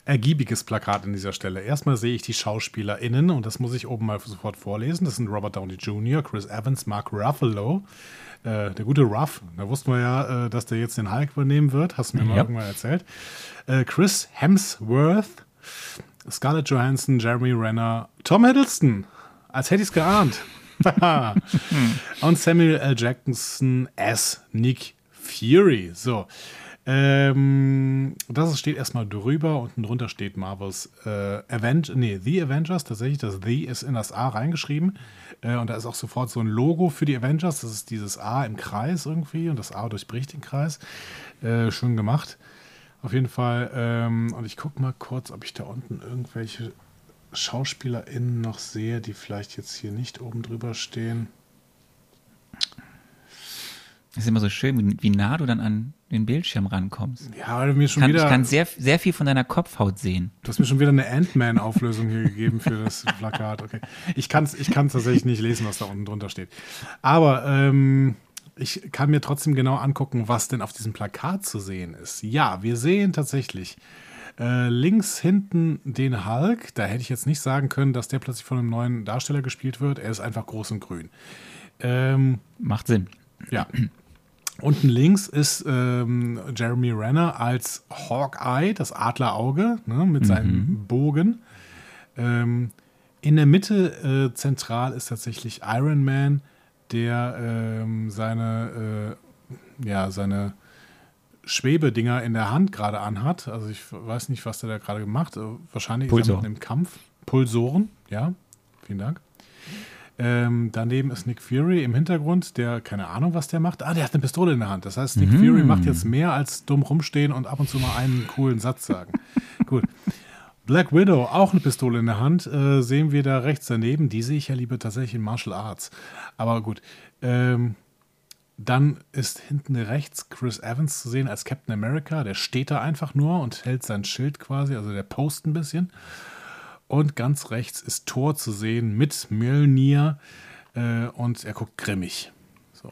ergiebiges Plakat an dieser Stelle. Erstmal sehe ich die SchauspielerInnen und das muss ich oben mal sofort vorlesen. Das sind Robert Downey Jr., Chris Evans, Mark Ruffalo, äh, der gute Ruff. Da wussten wir ja, äh, dass der jetzt den Hulk übernehmen wird. Hast du mir mal Ja. irgendwann erzählt. Äh, Chris Hemsworth, Scarlett Johansson, Jeremy Renner, Tom Hiddleston. Als hätte ich es geahnt. und Samuel L. Jackson as Nick Fury. So. Ähm, das steht erstmal drüber. Unten drunter steht Marvels äh, Avengers, nee, The Avengers. Tatsächlich, das The ist in das A reingeschrieben. Äh, und da ist auch sofort so ein Logo für die Avengers. Das ist dieses A im Kreis irgendwie. Und das A durchbricht den Kreis. Äh, schön gemacht. Auf jeden Fall. Ähm, und ich gucke mal kurz, ob ich da unten irgendwelche SchauspielerInnen noch sehe, die vielleicht jetzt hier nicht oben drüber stehen. Es ist immer so schön, wie, nah du dann an den Bildschirm rankommst. Ja, weil du mir schon Kann, wieder. ich kann sehr, sehr viel von deiner Kopfhaut sehen. Du hast mir schon wieder eine Ant-Man-Auflösung hier gegeben für das Plakat. Okay. Ich kann es ich kann's tatsächlich nicht lesen, was da unten drunter steht. Aber ähm, ich kann mir trotzdem genau angucken, was denn auf diesem Plakat zu sehen ist. Ja, wir sehen tatsächlich äh, links hinten den Hulk. Da hätte ich jetzt nicht sagen können, dass der plötzlich von einem neuen Darsteller gespielt wird. Er ist einfach groß und grün. Ähm, Macht Sinn. ja. Unten links ist ähm, Jeremy Renner als Hawkeye, das Adlerauge, ne, mit seinem Bogen. Ähm, in der Mitte äh, zentral ist tatsächlich Iron Man, der ähm, seine, äh, ja, seine Schwebedinger in der Hand gerade anhat. Also ich weiß nicht, was der da gerade gemacht hat. Wahrscheinlich ist er mitten im Kampf. Pulsoren, ja. Vielen Dank. Ähm, daneben ist Nick Fury im Hintergrund, der keine Ahnung, was der macht. Ah, der hat eine Pistole in der Hand. Das heißt, Nick Fury macht jetzt mehr als dumm rumstehen und ab und zu mal einen coolen Satz sagen. Gut. Black Widow, auch eine Pistole in der Hand, äh, sehen wir da rechts daneben. Die sehe ich ja lieber tatsächlich in Martial Arts. Aber gut. Ähm, dann ist hinten rechts Chris Evans zu sehen als Captain America. Der steht da einfach nur und hält sein Schild quasi, also der post ein bisschen. Und ganz rechts ist Thor zu sehen mit Mjölnir äh, und er guckt grimmig. So.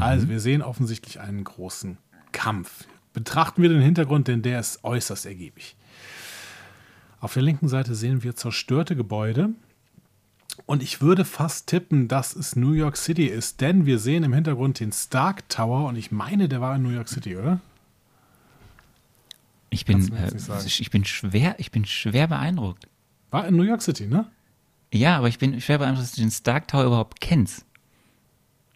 Also wir sehen offensichtlich einen großen Kampf. Betrachten wir den Hintergrund, denn der ist äußerst ergiebig. Auf der linken Seite sehen wir zerstörte Gebäude. Und ich würde fast tippen, dass es New York City ist, denn wir sehen im Hintergrund den Stark Tower und ich meine, der war in New York City, oder? Ich bin, äh, ich bin schwer, ich bin schwer beeindruckt. War in New York City, ne? Ja, aber ich bin schwer beeindruckt, dass du den Stark Tower überhaupt kennst.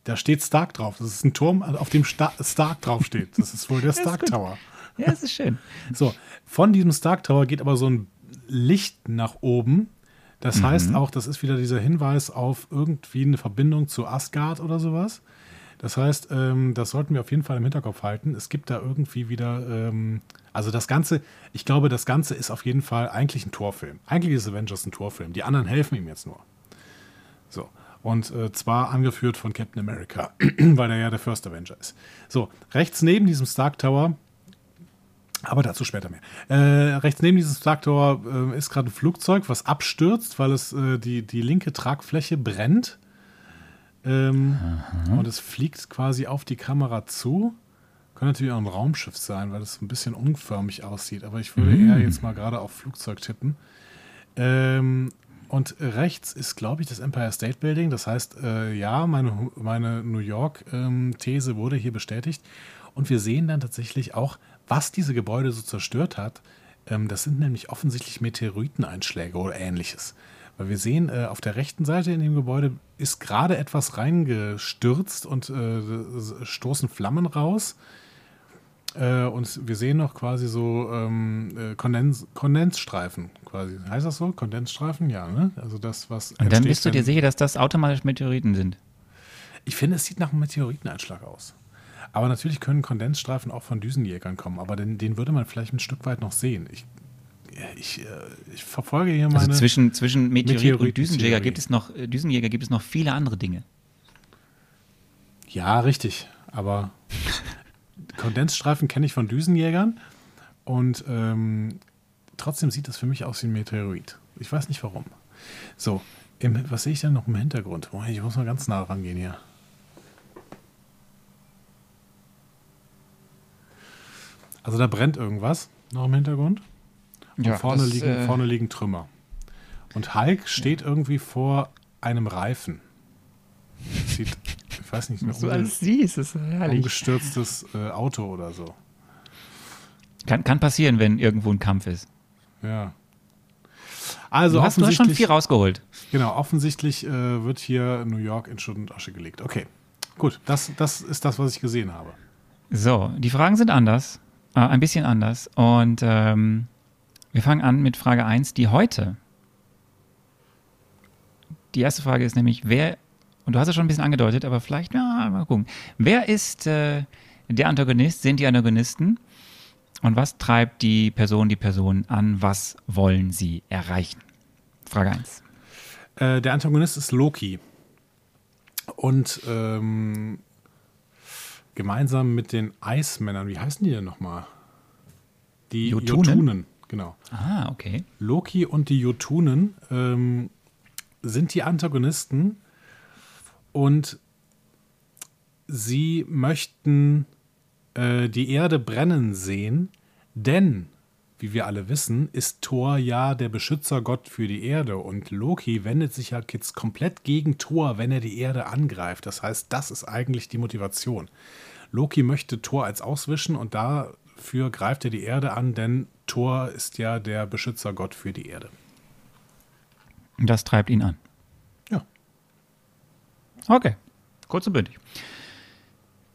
Da steht Stark drauf. Das ist ein Turm, auf dem Sta Stark draufsteht. Das ist wohl der Stark Tower. Ja, das ist schön. So, von diesem Stark Tower geht aber so ein Licht nach oben. Das heißt auch, das ist wieder dieser Hinweis auf irgendwie eine Verbindung zu Asgard oder sowas. Das heißt, ähm, das sollten wir auf jeden Fall im Hinterkopf halten. Es gibt da irgendwie wieder, ähm, also das Ganze, ich glaube, das Ganze ist auf jeden Fall eigentlich ein Torfilm. Eigentlich ist Avengers ein Torfilm. Die anderen helfen ihm jetzt nur. So. Und äh, zwar angeführt von Captain America, weil er ja der First Avenger ist. So, rechts neben diesem Stark Tower aber dazu später mehr. Äh, rechts neben diesem Stark Tower äh, ist gerade ein Flugzeug, was abstürzt, weil es äh, die, die linke Tragfläche brennt. Ähm, und es fliegt quasi auf die Kamera zu. Könnte natürlich auch ein Raumschiff sein, weil es ein bisschen unförmig aussieht. Aber ich würde eher jetzt mal gerade auf Flugzeug tippen. Ähm, und rechts ist, glaube ich, das Empire State Building. Das heißt, äh, ja, meine, meine New York-These wurde hier bestätigt. Und wir sehen dann tatsächlich auch, was diese Gebäude so zerstört hat. Ähm, das sind nämlich offensichtlich Meteoriteneinschläge oder ähnliches. Weil wir sehen, äh, auf der rechten Seite in dem Gebäude ist gerade etwas reingestürzt und äh, stoßen Flammen raus. Äh, und wir sehen noch quasi so ähm, äh, Kondens Kondensstreifen quasi. Heißt das so? Kondensstreifen? Ja, ne? Also das, was. Und dann bist du dir sicher, dass das automatisch Meteoriten sind. Ich finde, es sieht nach einem Meteoriteneinschlag aus. Aber natürlich können Kondensstreifen auch von Düsenjägern kommen, aber den, den würde man vielleicht ein Stück weit noch sehen. Ich, ich, äh, ich verfolge hier meine. Also zwischen, zwischen Meteorit und Meteoritentheorie. Düsenjäger gibt es noch, äh, Düsenjäger gibt es noch viele andere Dinge. Ja, richtig. Aber Kondensstreifen kenne ich von Düsenjägern und ähm, trotzdem sieht das für mich aus wie ein Meteorit. Ich weiß nicht warum. So, im, was sehe ich denn noch im Hintergrund? Moment, ich muss mal ganz nah rangehen hier. Also da brennt irgendwas noch im Hintergrund. Und Ja, vorne, das, liegen, äh, vorne liegen Trümmer. Und Hulk steht irgendwie vor einem Reifen. Sieht, ich weiß nicht, Was du alles siehst, ist herrlich. umgestürztes äh, Auto oder so. Kann, kann passieren, wenn irgendwo ein Kampf ist. Ja. Also Du hast, du hast schon viel rausgeholt. genau, offensichtlich äh, wird hier New York in Schutt und Asche gelegt. Okay, gut, das, das ist das, was ich gesehen habe. So, die Fragen sind anders, äh, ein bisschen anders. Und ähm, wir fangen an mit Frage 1, die heute. Die erste Frage ist nämlich, wer, und du hast es schon ein bisschen angedeutet, aber vielleicht, ja, mal gucken. Wer ist äh, der Antagonist, sind die Antagonisten? Und was treibt die Person, die Person an? Was wollen sie erreichen? Frage 1. Äh, der Antagonist ist Loki. Und ähm, gemeinsam mit den Eismännern, wie heißen die denn nochmal? Die Jotunen? Jotunen, genau. Ah, okay. Loki und die Jotunen ähm, sind die Antagonisten und sie möchten äh, die Erde brennen sehen, denn, wie wir alle wissen, ist Thor ja der Beschützergott für die Erde und Loki wendet sich ja jetzt komplett gegen Thor, wenn er die Erde angreift. Das heißt, das ist eigentlich die Motivation. Loki möchte Thor als auswischen und dafür greift er die Erde an, denn Thor ist ja der Beschützergott für die Erde. Und das treibt ihn an. Ja. Okay, kurz und bündig.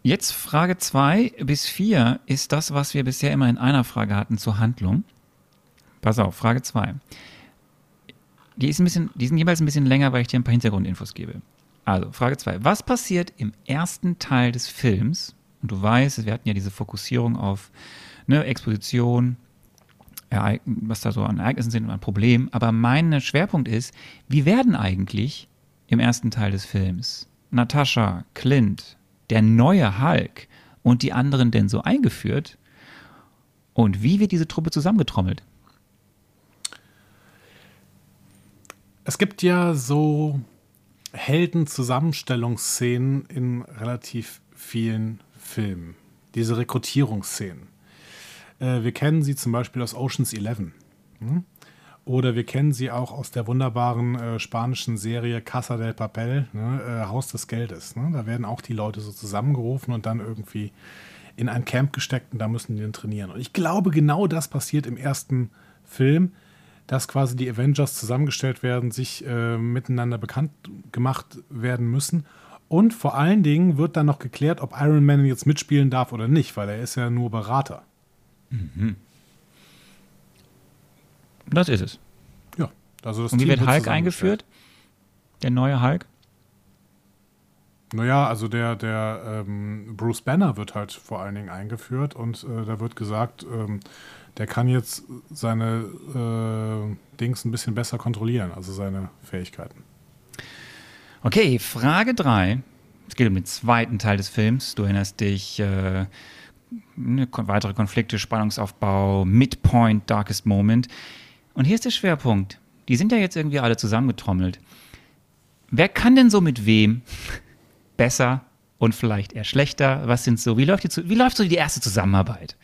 Jetzt Frage 2 bis 4 ist das, was wir bisher immer in einer Frage hatten zur Handlung. Pass auf, Frage 2. Die, ist ein bisschen, die sind jeweils ein bisschen länger, weil ich dir ein paar Hintergrundinfos gebe. Also, Frage 2. Was passiert im ersten Teil des Films? Und du weißt, wir hatten ja diese Fokussierung auf ne, Exposition, was da so an Ereignissen sind und an Problemen. Aber mein Schwerpunkt ist, wie werden eigentlich im ersten Teil des Films Natascha, Clint, der neue Hulk und die anderen denn so eingeführt? Und wie wird diese Truppe zusammengetrommelt? Es gibt ja so Helden-Zusammenstellungsszenen in relativ vielen Filmen. Diese Rekrutierungsszenen. Äh, wir kennen sie zum Beispiel aus Oceans 11. Hm? Oder wir kennen sie auch aus der wunderbaren äh, spanischen Serie Casa del Papel, ne? äh, Haus des Geldes. Ne? Da werden auch die Leute so zusammengerufen und dann irgendwie in ein Camp gesteckt und da müssen die dann trainieren. Und ich glaube, genau das passiert im ersten Film, dass quasi die Avengers zusammengestellt werden, sich äh, miteinander bekannt gemacht werden müssen. Und vor allen Dingen wird dann noch geklärt, ob Iron Man jetzt mitspielen darf oder nicht, weil er ist ja nur Berater. Das ist es. Ja, also das Und wie Team wird Hulk eingeführt? Der neue Hulk? Naja, also der, der ähm, Bruce Banner wird halt vor allen Dingen eingeführt und äh, da wird gesagt, ähm, der kann jetzt seine äh, Dings ein bisschen besser kontrollieren, also seine Fähigkeiten. Okay, Frage 3. Es geht um den zweiten Teil des Films. Du erinnerst dich, äh, weitere Konflikte, Spannungsaufbau, Midpoint, Darkest Moment. Und hier ist der Schwerpunkt. Die sind ja jetzt irgendwie alle zusammengetrommelt. Wer kann denn so mit wem besser und vielleicht eher schlechter? Was sind so, wie läuft, die, wie läuft so die erste Zusammenarbeit?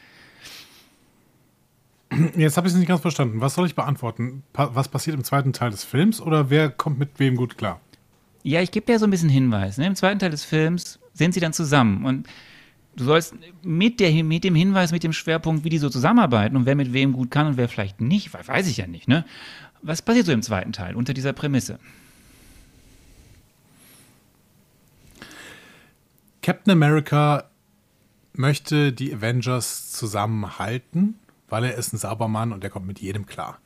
Jetzt habe ich es nicht ganz verstanden. Was soll ich beantworten? Pa was passiert im zweiten Teil des Films oder wer kommt mit wem gut klar? Ja, ich gebe dir so ein bisschen Hinweis. Ne? Im zweiten Teil des Films sind sie dann zusammen und du sollst mit, der, mit dem Hinweis, mit dem Schwerpunkt, wie die so zusammenarbeiten und wer mit wem gut kann und wer vielleicht nicht, we- weiß ich ja nicht. Ne? Was passiert so im zweiten Teil unter dieser Prämisse? Captain America möchte die Avengers zusammenhalten, weil er ist ein Saubermann und er kommt mit jedem klar.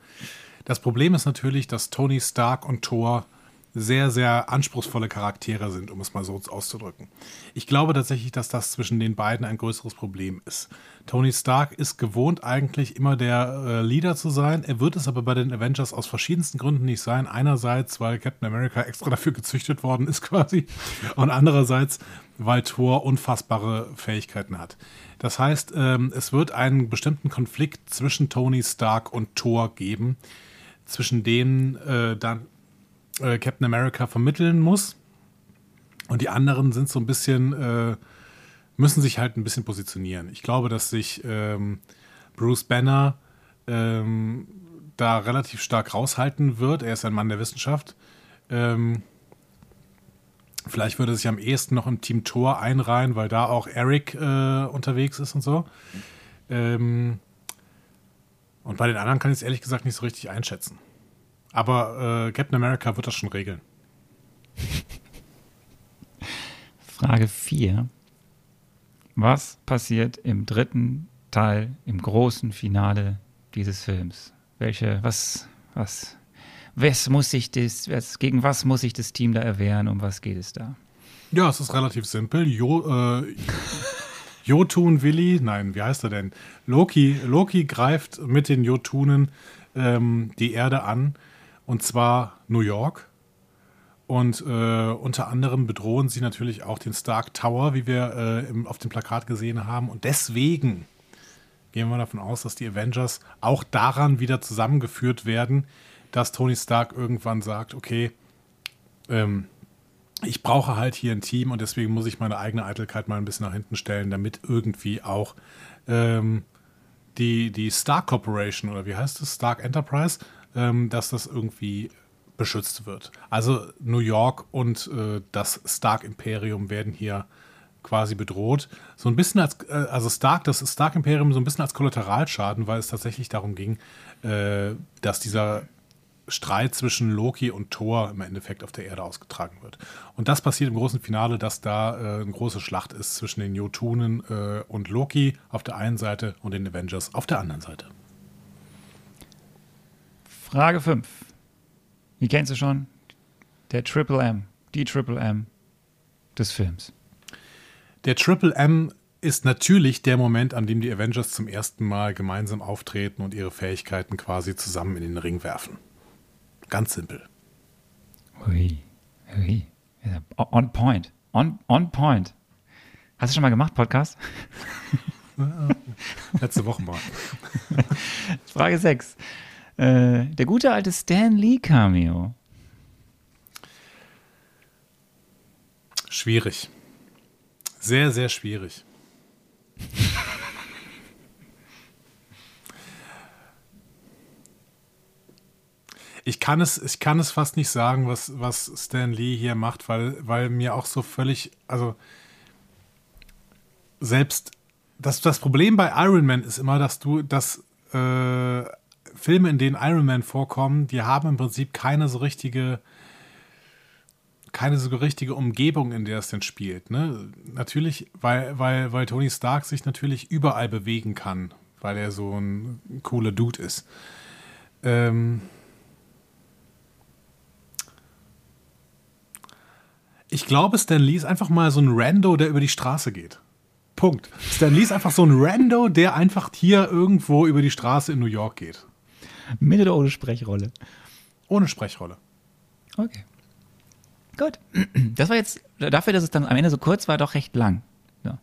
Das Problem ist natürlich, dass Tony Stark und Thor sehr, sehr anspruchsvolle Charaktere sind, um es mal so auszudrücken. Ich glaube tatsächlich, dass das zwischen den beiden ein größeres Problem ist. Tony Stark ist gewohnt, eigentlich immer der äh, Leader zu sein. Er wird es aber bei den Avengers aus verschiedensten Gründen nicht sein. Einerseits, weil Captain America extra dafür gezüchtet worden ist, quasi. Und andererseits, weil Thor unfassbare Fähigkeiten hat. Das heißt, ähm, es wird einen bestimmten Konflikt zwischen Tony Stark und Thor geben, zwischen denen äh, dann äh, Captain America vermitteln muss. Und die anderen sind so ein bisschen, äh, müssen sich halt ein bisschen positionieren. Ich glaube, dass sich ähm, Bruce Banner ähm, da relativ stark raushalten wird. Er ist ein Mann der Wissenschaft. Ähm, vielleicht würde er sich am ehesten noch im Team Tor einreihen, weil da auch Eric äh, unterwegs ist und so. Ähm, und bei den anderen kann ich es ehrlich gesagt nicht so richtig einschätzen. Aber äh, Captain America wird das schon regeln. Frage 4. Was passiert im dritten Teil, im großen Finale dieses Films? Welche, was, was, was muss sich das, was, gegen was muss sich das Team da erwehren? Um was geht es da? Ja, es ist relativ simpel. Jo, äh, Jotun Willi, nein, wie heißt er denn? Loki, Loki greift mit den Jotunen ähm, die Erde an und zwar New York. Und äh, unter anderem bedrohen sie natürlich auch den Stark Tower, wie wir äh, im, auf dem Plakat gesehen haben. Und deswegen gehen wir davon aus, dass die Avengers auch daran wieder zusammengeführt werden, dass Tony Stark irgendwann sagt, okay, ähm, ich brauche halt hier ein Team und deswegen muss ich meine eigene Eitelkeit mal ein bisschen nach hinten stellen, damit irgendwie auch ähm, die, die Stark Corporation oder wie heißt es, Stark Enterprise, ähm, dass das irgendwie beschützt wird. Also New York und äh, das Stark-Imperium werden hier quasi bedroht. So ein bisschen als, äh, also Stark, das Stark-Imperium so ein bisschen als Kollateralschaden, weil es tatsächlich darum ging, äh, dass dieser Streit zwischen Loki und Thor im Endeffekt auf der Erde ausgetragen wird. Und das passiert im großen Finale, dass da äh, eine große Schlacht ist zwischen den Jotunen äh, und Loki auf der einen Seite und den Avengers auf der anderen Seite. Frage 5. Wie kennst du schon? Der Triple M, die Triple M des Films. Der Triple M ist natürlich der Moment, an dem die Avengers zum ersten Mal gemeinsam auftreten und ihre Fähigkeiten quasi zusammen in den Ring werfen. Ganz simpel. Ui, ui. On point. On, on point. Hast du schon mal gemacht, Podcast? Letzte Woche mal. Frage 6. Äh, der gute alte Stan Lee Cameo. Schwierig. Sehr, sehr schwierig. ich kann es, ich kann es fast nicht sagen, was, was Stan Lee hier macht, weil, weil mir auch so völlig, also selbst das, das Problem bei Iron Man ist immer, dass du, dass äh, Filme, in denen Iron Man vorkommen, die haben im Prinzip keine so richtige, keine so richtige Umgebung, in der es denn spielt. Ne? Natürlich, weil, weil, weil Tony Stark sich natürlich überall bewegen kann, weil er so ein cooler Dude ist. Ähm ich glaube, Stan Lee ist einfach mal so ein Rando, der über die Straße geht. Punkt. Stan Lee ist einfach so ein Rando, der einfach hier irgendwo über die Straße in New York geht. Mit oder ohne Sprechrolle? Ohne Sprechrolle. Okay. Gut. Das war jetzt, dafür, dass es dann am Ende so kurz war, doch recht lang. Ja.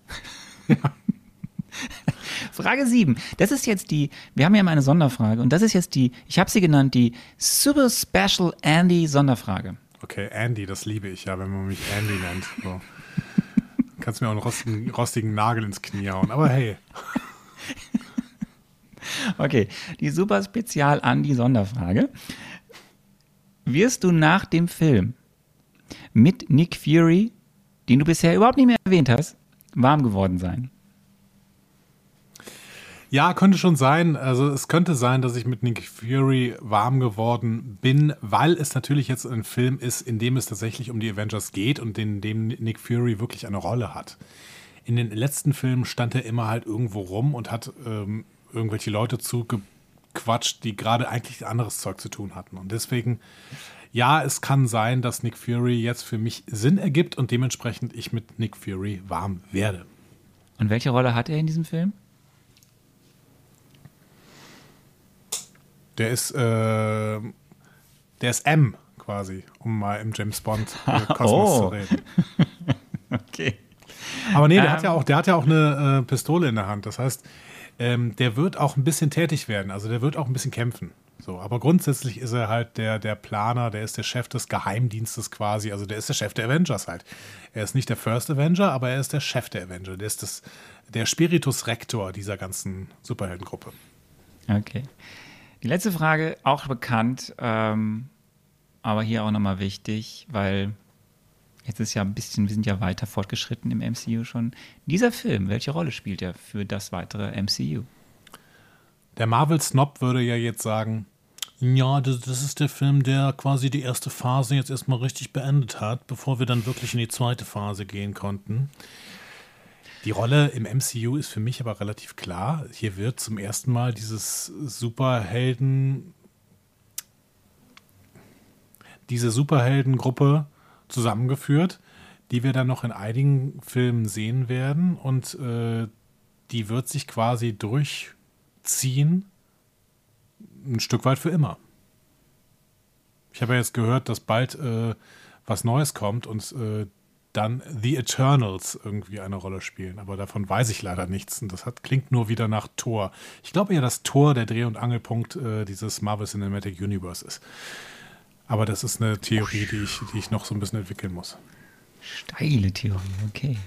ja. Frage 7. Das ist jetzt die, wir haben ja mal eine Sonderfrage und das ist jetzt die, ich habe sie genannt, die Super Special Andy Sonderfrage. Okay, Andy, das liebe ich ja, wenn man mich Andy nennt. So. Kannst mir auch einen rostigen, rostigen Nagel ins Knie hauen, aber hey. Okay, die super spezial an die Sonderfrage. Wirst du nach dem Film mit Nick Fury, den du bisher überhaupt nicht mehr erwähnt hast, warm geworden sein? Ja, könnte schon sein. Also es könnte sein, dass ich mit Nick Fury warm geworden bin, weil es natürlich jetzt ein Film ist, in dem es tatsächlich um die Avengers geht und in dem Nick Fury wirklich eine Rolle hat. In den letzten Filmen stand er immer halt irgendwo rum und hat ähm, irgendwelche Leute zugequatscht, die gerade eigentlich anderes Zeug zu tun hatten. Und deswegen, ja, es kann sein, dass Nick Fury jetzt für mich Sinn ergibt und dementsprechend ich mit Nick Fury warm werde. Und welche Rolle hat er in diesem Film? Der ist, äh, der ist M quasi, um mal im James Bond äh, Kosmos oh. zu reden. okay. Aber nee, der um. hat ja auch, der hat ja auch eine äh, Pistole in der Hand. Das heißt, ähm, der wird auch ein bisschen tätig werden. Also der wird auch ein bisschen kämpfen. So, aber grundsätzlich ist er halt der, der Planer, der ist der Chef des Geheimdienstes quasi. Also der ist der Chef der Avengers halt. Er ist nicht der First Avenger, aber er ist der Chef der Avenger. Der ist das, der Spiritus Rector dieser ganzen Superheldengruppe. Okay. Die letzte Frage, auch bekannt, ähm, aber hier auch nochmal wichtig, weil jetzt ist ja ein bisschen, wir sind ja weiter fortgeschritten im MCU schon. Dieser Film, welche Rolle spielt er für das weitere MCU? Der Marvel-Snob würde ja jetzt sagen, ja, das, das, ist der Film, der quasi die erste Phase jetzt erstmal richtig beendet hat, bevor wir dann wirklich in die zweite Phase gehen konnten. Die Rolle im MCU ist für mich aber relativ klar. Hier wird zum ersten Mal dieses Superhelden, diese Superheldengruppe zusammengeführt, die wir dann noch in einigen Filmen sehen werden und äh, die wird sich quasi durchziehen ein Stück weit für immer. Ich habe ja jetzt gehört, dass bald äh, was Neues kommt und äh, dann The Eternals irgendwie eine Rolle spielen. Aber davon weiß ich leider nichts. Und das hat, klingt nur wieder nach Thor. Ich glaube ja, dass Thor der Dreh- und Angelpunkt äh, dieses Marvel Cinematic Universe ist. Aber das ist eine Theorie, die ich, die ich noch so ein bisschen entwickeln muss. Steile Theorie, okay.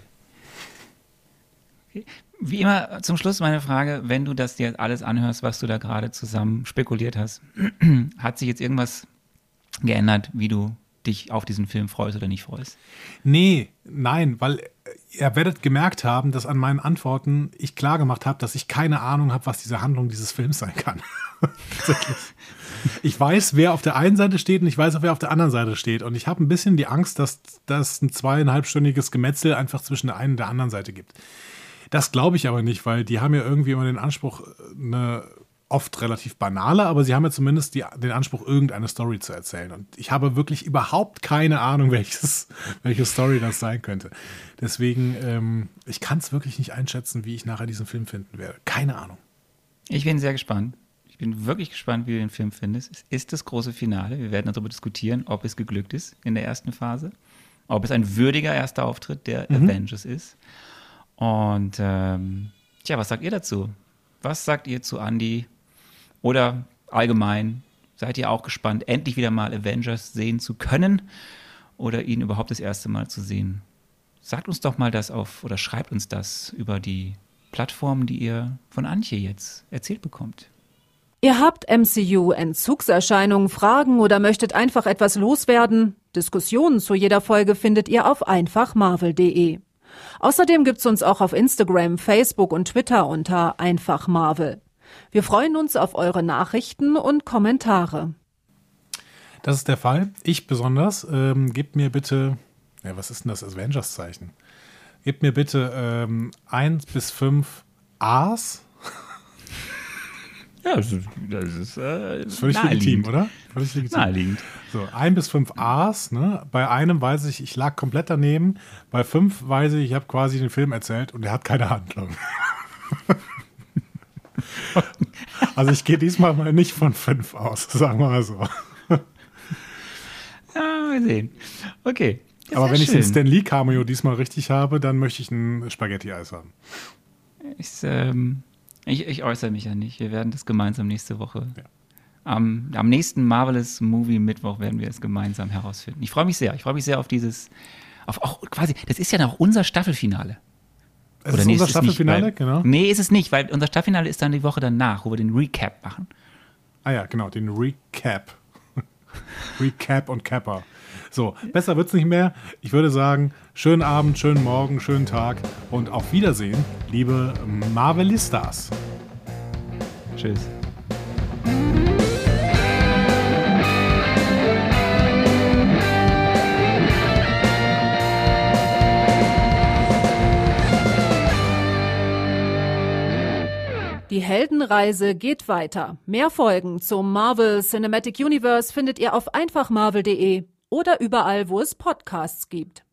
okay. Wie immer zum Schluss meine Frage, wenn du das dir alles anhörst, was du da gerade zusammen spekuliert hast, hat sich jetzt irgendwas geändert, wie du dich auf diesen Film freust oder nicht freust? Nee, nein, weil ihr werdet gemerkt haben, dass an meinen Antworten ich klar gemacht habe, dass ich keine Ahnung habe, was diese Handlung dieses Films sein kann. ich weiß, wer auf der einen Seite steht und ich weiß auch, wer auf der anderen Seite steht. Und ich habe ein bisschen die Angst, dass das ein zweieinhalbstündiges Gemetzel einfach zwischen der einen und der anderen Seite gibt. Das glaube ich aber nicht, weil die haben ja irgendwie immer den Anspruch, eine oft relativ banale, aber sie haben ja zumindest die, den Anspruch, irgendeine Story zu erzählen. Und ich habe wirklich überhaupt keine Ahnung, welches, welche Story das sein könnte. Deswegen, ähm, ich kann es wirklich nicht einschätzen, wie ich nachher diesen Film finden werde. Keine Ahnung. Ich bin sehr gespannt. Ich bin wirklich gespannt, wie du den Film findest. Es ist das große Finale. Wir werden darüber diskutieren, ob es geglückt ist in der ersten Phase. Ob es ein würdiger erster Auftritt der mhm. Avengers ist. Und ähm, tja, was sagt ihr dazu? Was sagt ihr zu Andy? Oder allgemein, seid ihr auch gespannt, endlich wieder mal Avengers sehen zu können oder ihn überhaupt das erste Mal zu sehen? Sagt uns doch mal das auf oder schreibt uns das über die Plattformen, die ihr von Antje jetzt erzählt bekommt. Ihr habt MCU-Entzugserscheinungen, Fragen oder möchtet einfach etwas loswerden? Diskussionen zu jeder Folge findet ihr auf einfachmarvel.de. Außerdem gibt's uns auch auf Instagram, Facebook und Twitter unter einfach Marvel. Wir freuen uns auf eure Nachrichten und Kommentare. Das ist der Fall. Ich besonders. Ähm, gebt mir bitte, ja, was ist denn das Avengers-Zeichen? Gebt mir bitte ähm, 1 bis 5 A's ja, das ist, das ist, äh, das ist völlig legitim, oder? Völlig legitim. Naheliegend. So, ein bis fünf A's. Ne? Bei einem weiß ich, ich lag komplett daneben. Bei fünf weiß ich, ich habe quasi den Film erzählt und er hat keine Handlung. also ich gehe diesmal mal nicht von fünf aus, sagen wir mal so. ja, wir sehen. Okay. Aber wenn schön. ich den Stan Lee Cameo diesmal richtig habe, dann möchte ich ein Spaghetti-Eis haben. Ich, ähm, ich, ich, äußere mich ja nicht. Wir werden das gemeinsam nächste Woche. Ja. Am, am, nächsten Marvelous Movie Mittwoch werden wir es gemeinsam herausfinden. Ich freue mich sehr. Ich freue mich sehr auf dieses, auf auch quasi, das ist ja noch unser Staffelfinale. Es Oder ist nee, unser ist Staffelfinale, weil, genau. Nee, ist es nicht, weil unser Staffelfinale ist dann die Woche danach, wo wir den Recap machen. Ah ja, genau, den Recap. Recap und Capper. So, besser wird es nicht mehr. Ich würde sagen, schönen Abend, schönen Morgen, schönen Tag und auf Wiedersehen, liebe Marvelistas. Tschüss. Die Heldenreise geht weiter. Mehr Folgen zum Marvel Cinematic Universe findet ihr auf einfachmarvel.de oder überall, wo es Podcasts gibt.